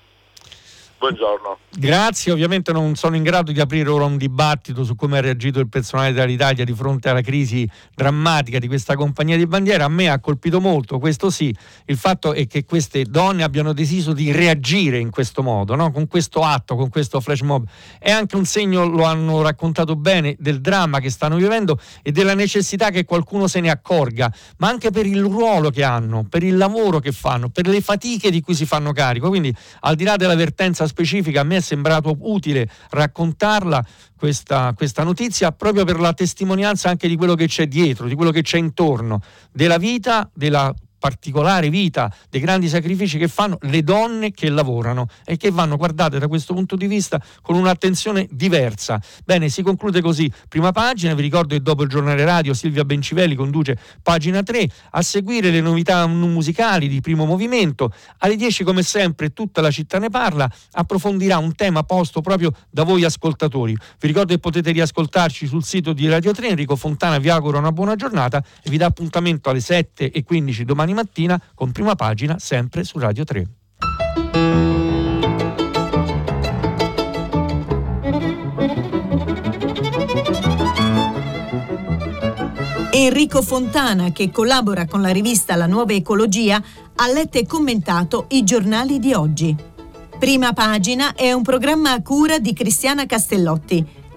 Buongiorno. Grazie, ovviamente non sono in grado di aprire ora un dibattito su come ha reagito il personale dell'Italia di fronte alla crisi drammatica di questa compagnia di bandiera. A me ha colpito molto, questo sì, il fatto è che queste donne abbiano deciso di reagire in questo modo, no? con questo atto, con questo flash mob. È anche un segno, lo hanno raccontato bene, del dramma che stanno vivendo e della necessità che qualcuno se ne accorga, ma anche per il ruolo che hanno, per il lavoro che fanno, per le fatiche di cui si fanno carico. Quindi al di là dell'avvertenza specifica, a me è sembrato utile raccontarla questa, questa, notizia proprio per la testimonianza anche di quello che c'è dietro, di quello che c'è intorno, della vita, della particolare vita, dei grandi sacrifici che fanno le donne che lavorano e che vanno guardate da questo punto di vista con un'attenzione diversa. Bene, si conclude così. Prima pagina, vi ricordo che dopo il giornale radio Silvia Bencivelli conduce pagina 3, a seguire le novità musicali di primo movimento. Alle 10 come sempre tutta la città ne parla, approfondirà un tema posto proprio da voi ascoltatori. Vi ricordo che potete riascoltarci sul sito di Radio 3, Enrico Fontana vi auguro una buona giornata e vi dà appuntamento alle 7 e 15 domani domani mattina con prima pagina sempre su Radio 3. Enrico Fontana, che collabora con la rivista La Nuova Ecologia, ha letto e commentato i giornali di oggi. Prima pagina è un programma a cura di Cristiana Castellotti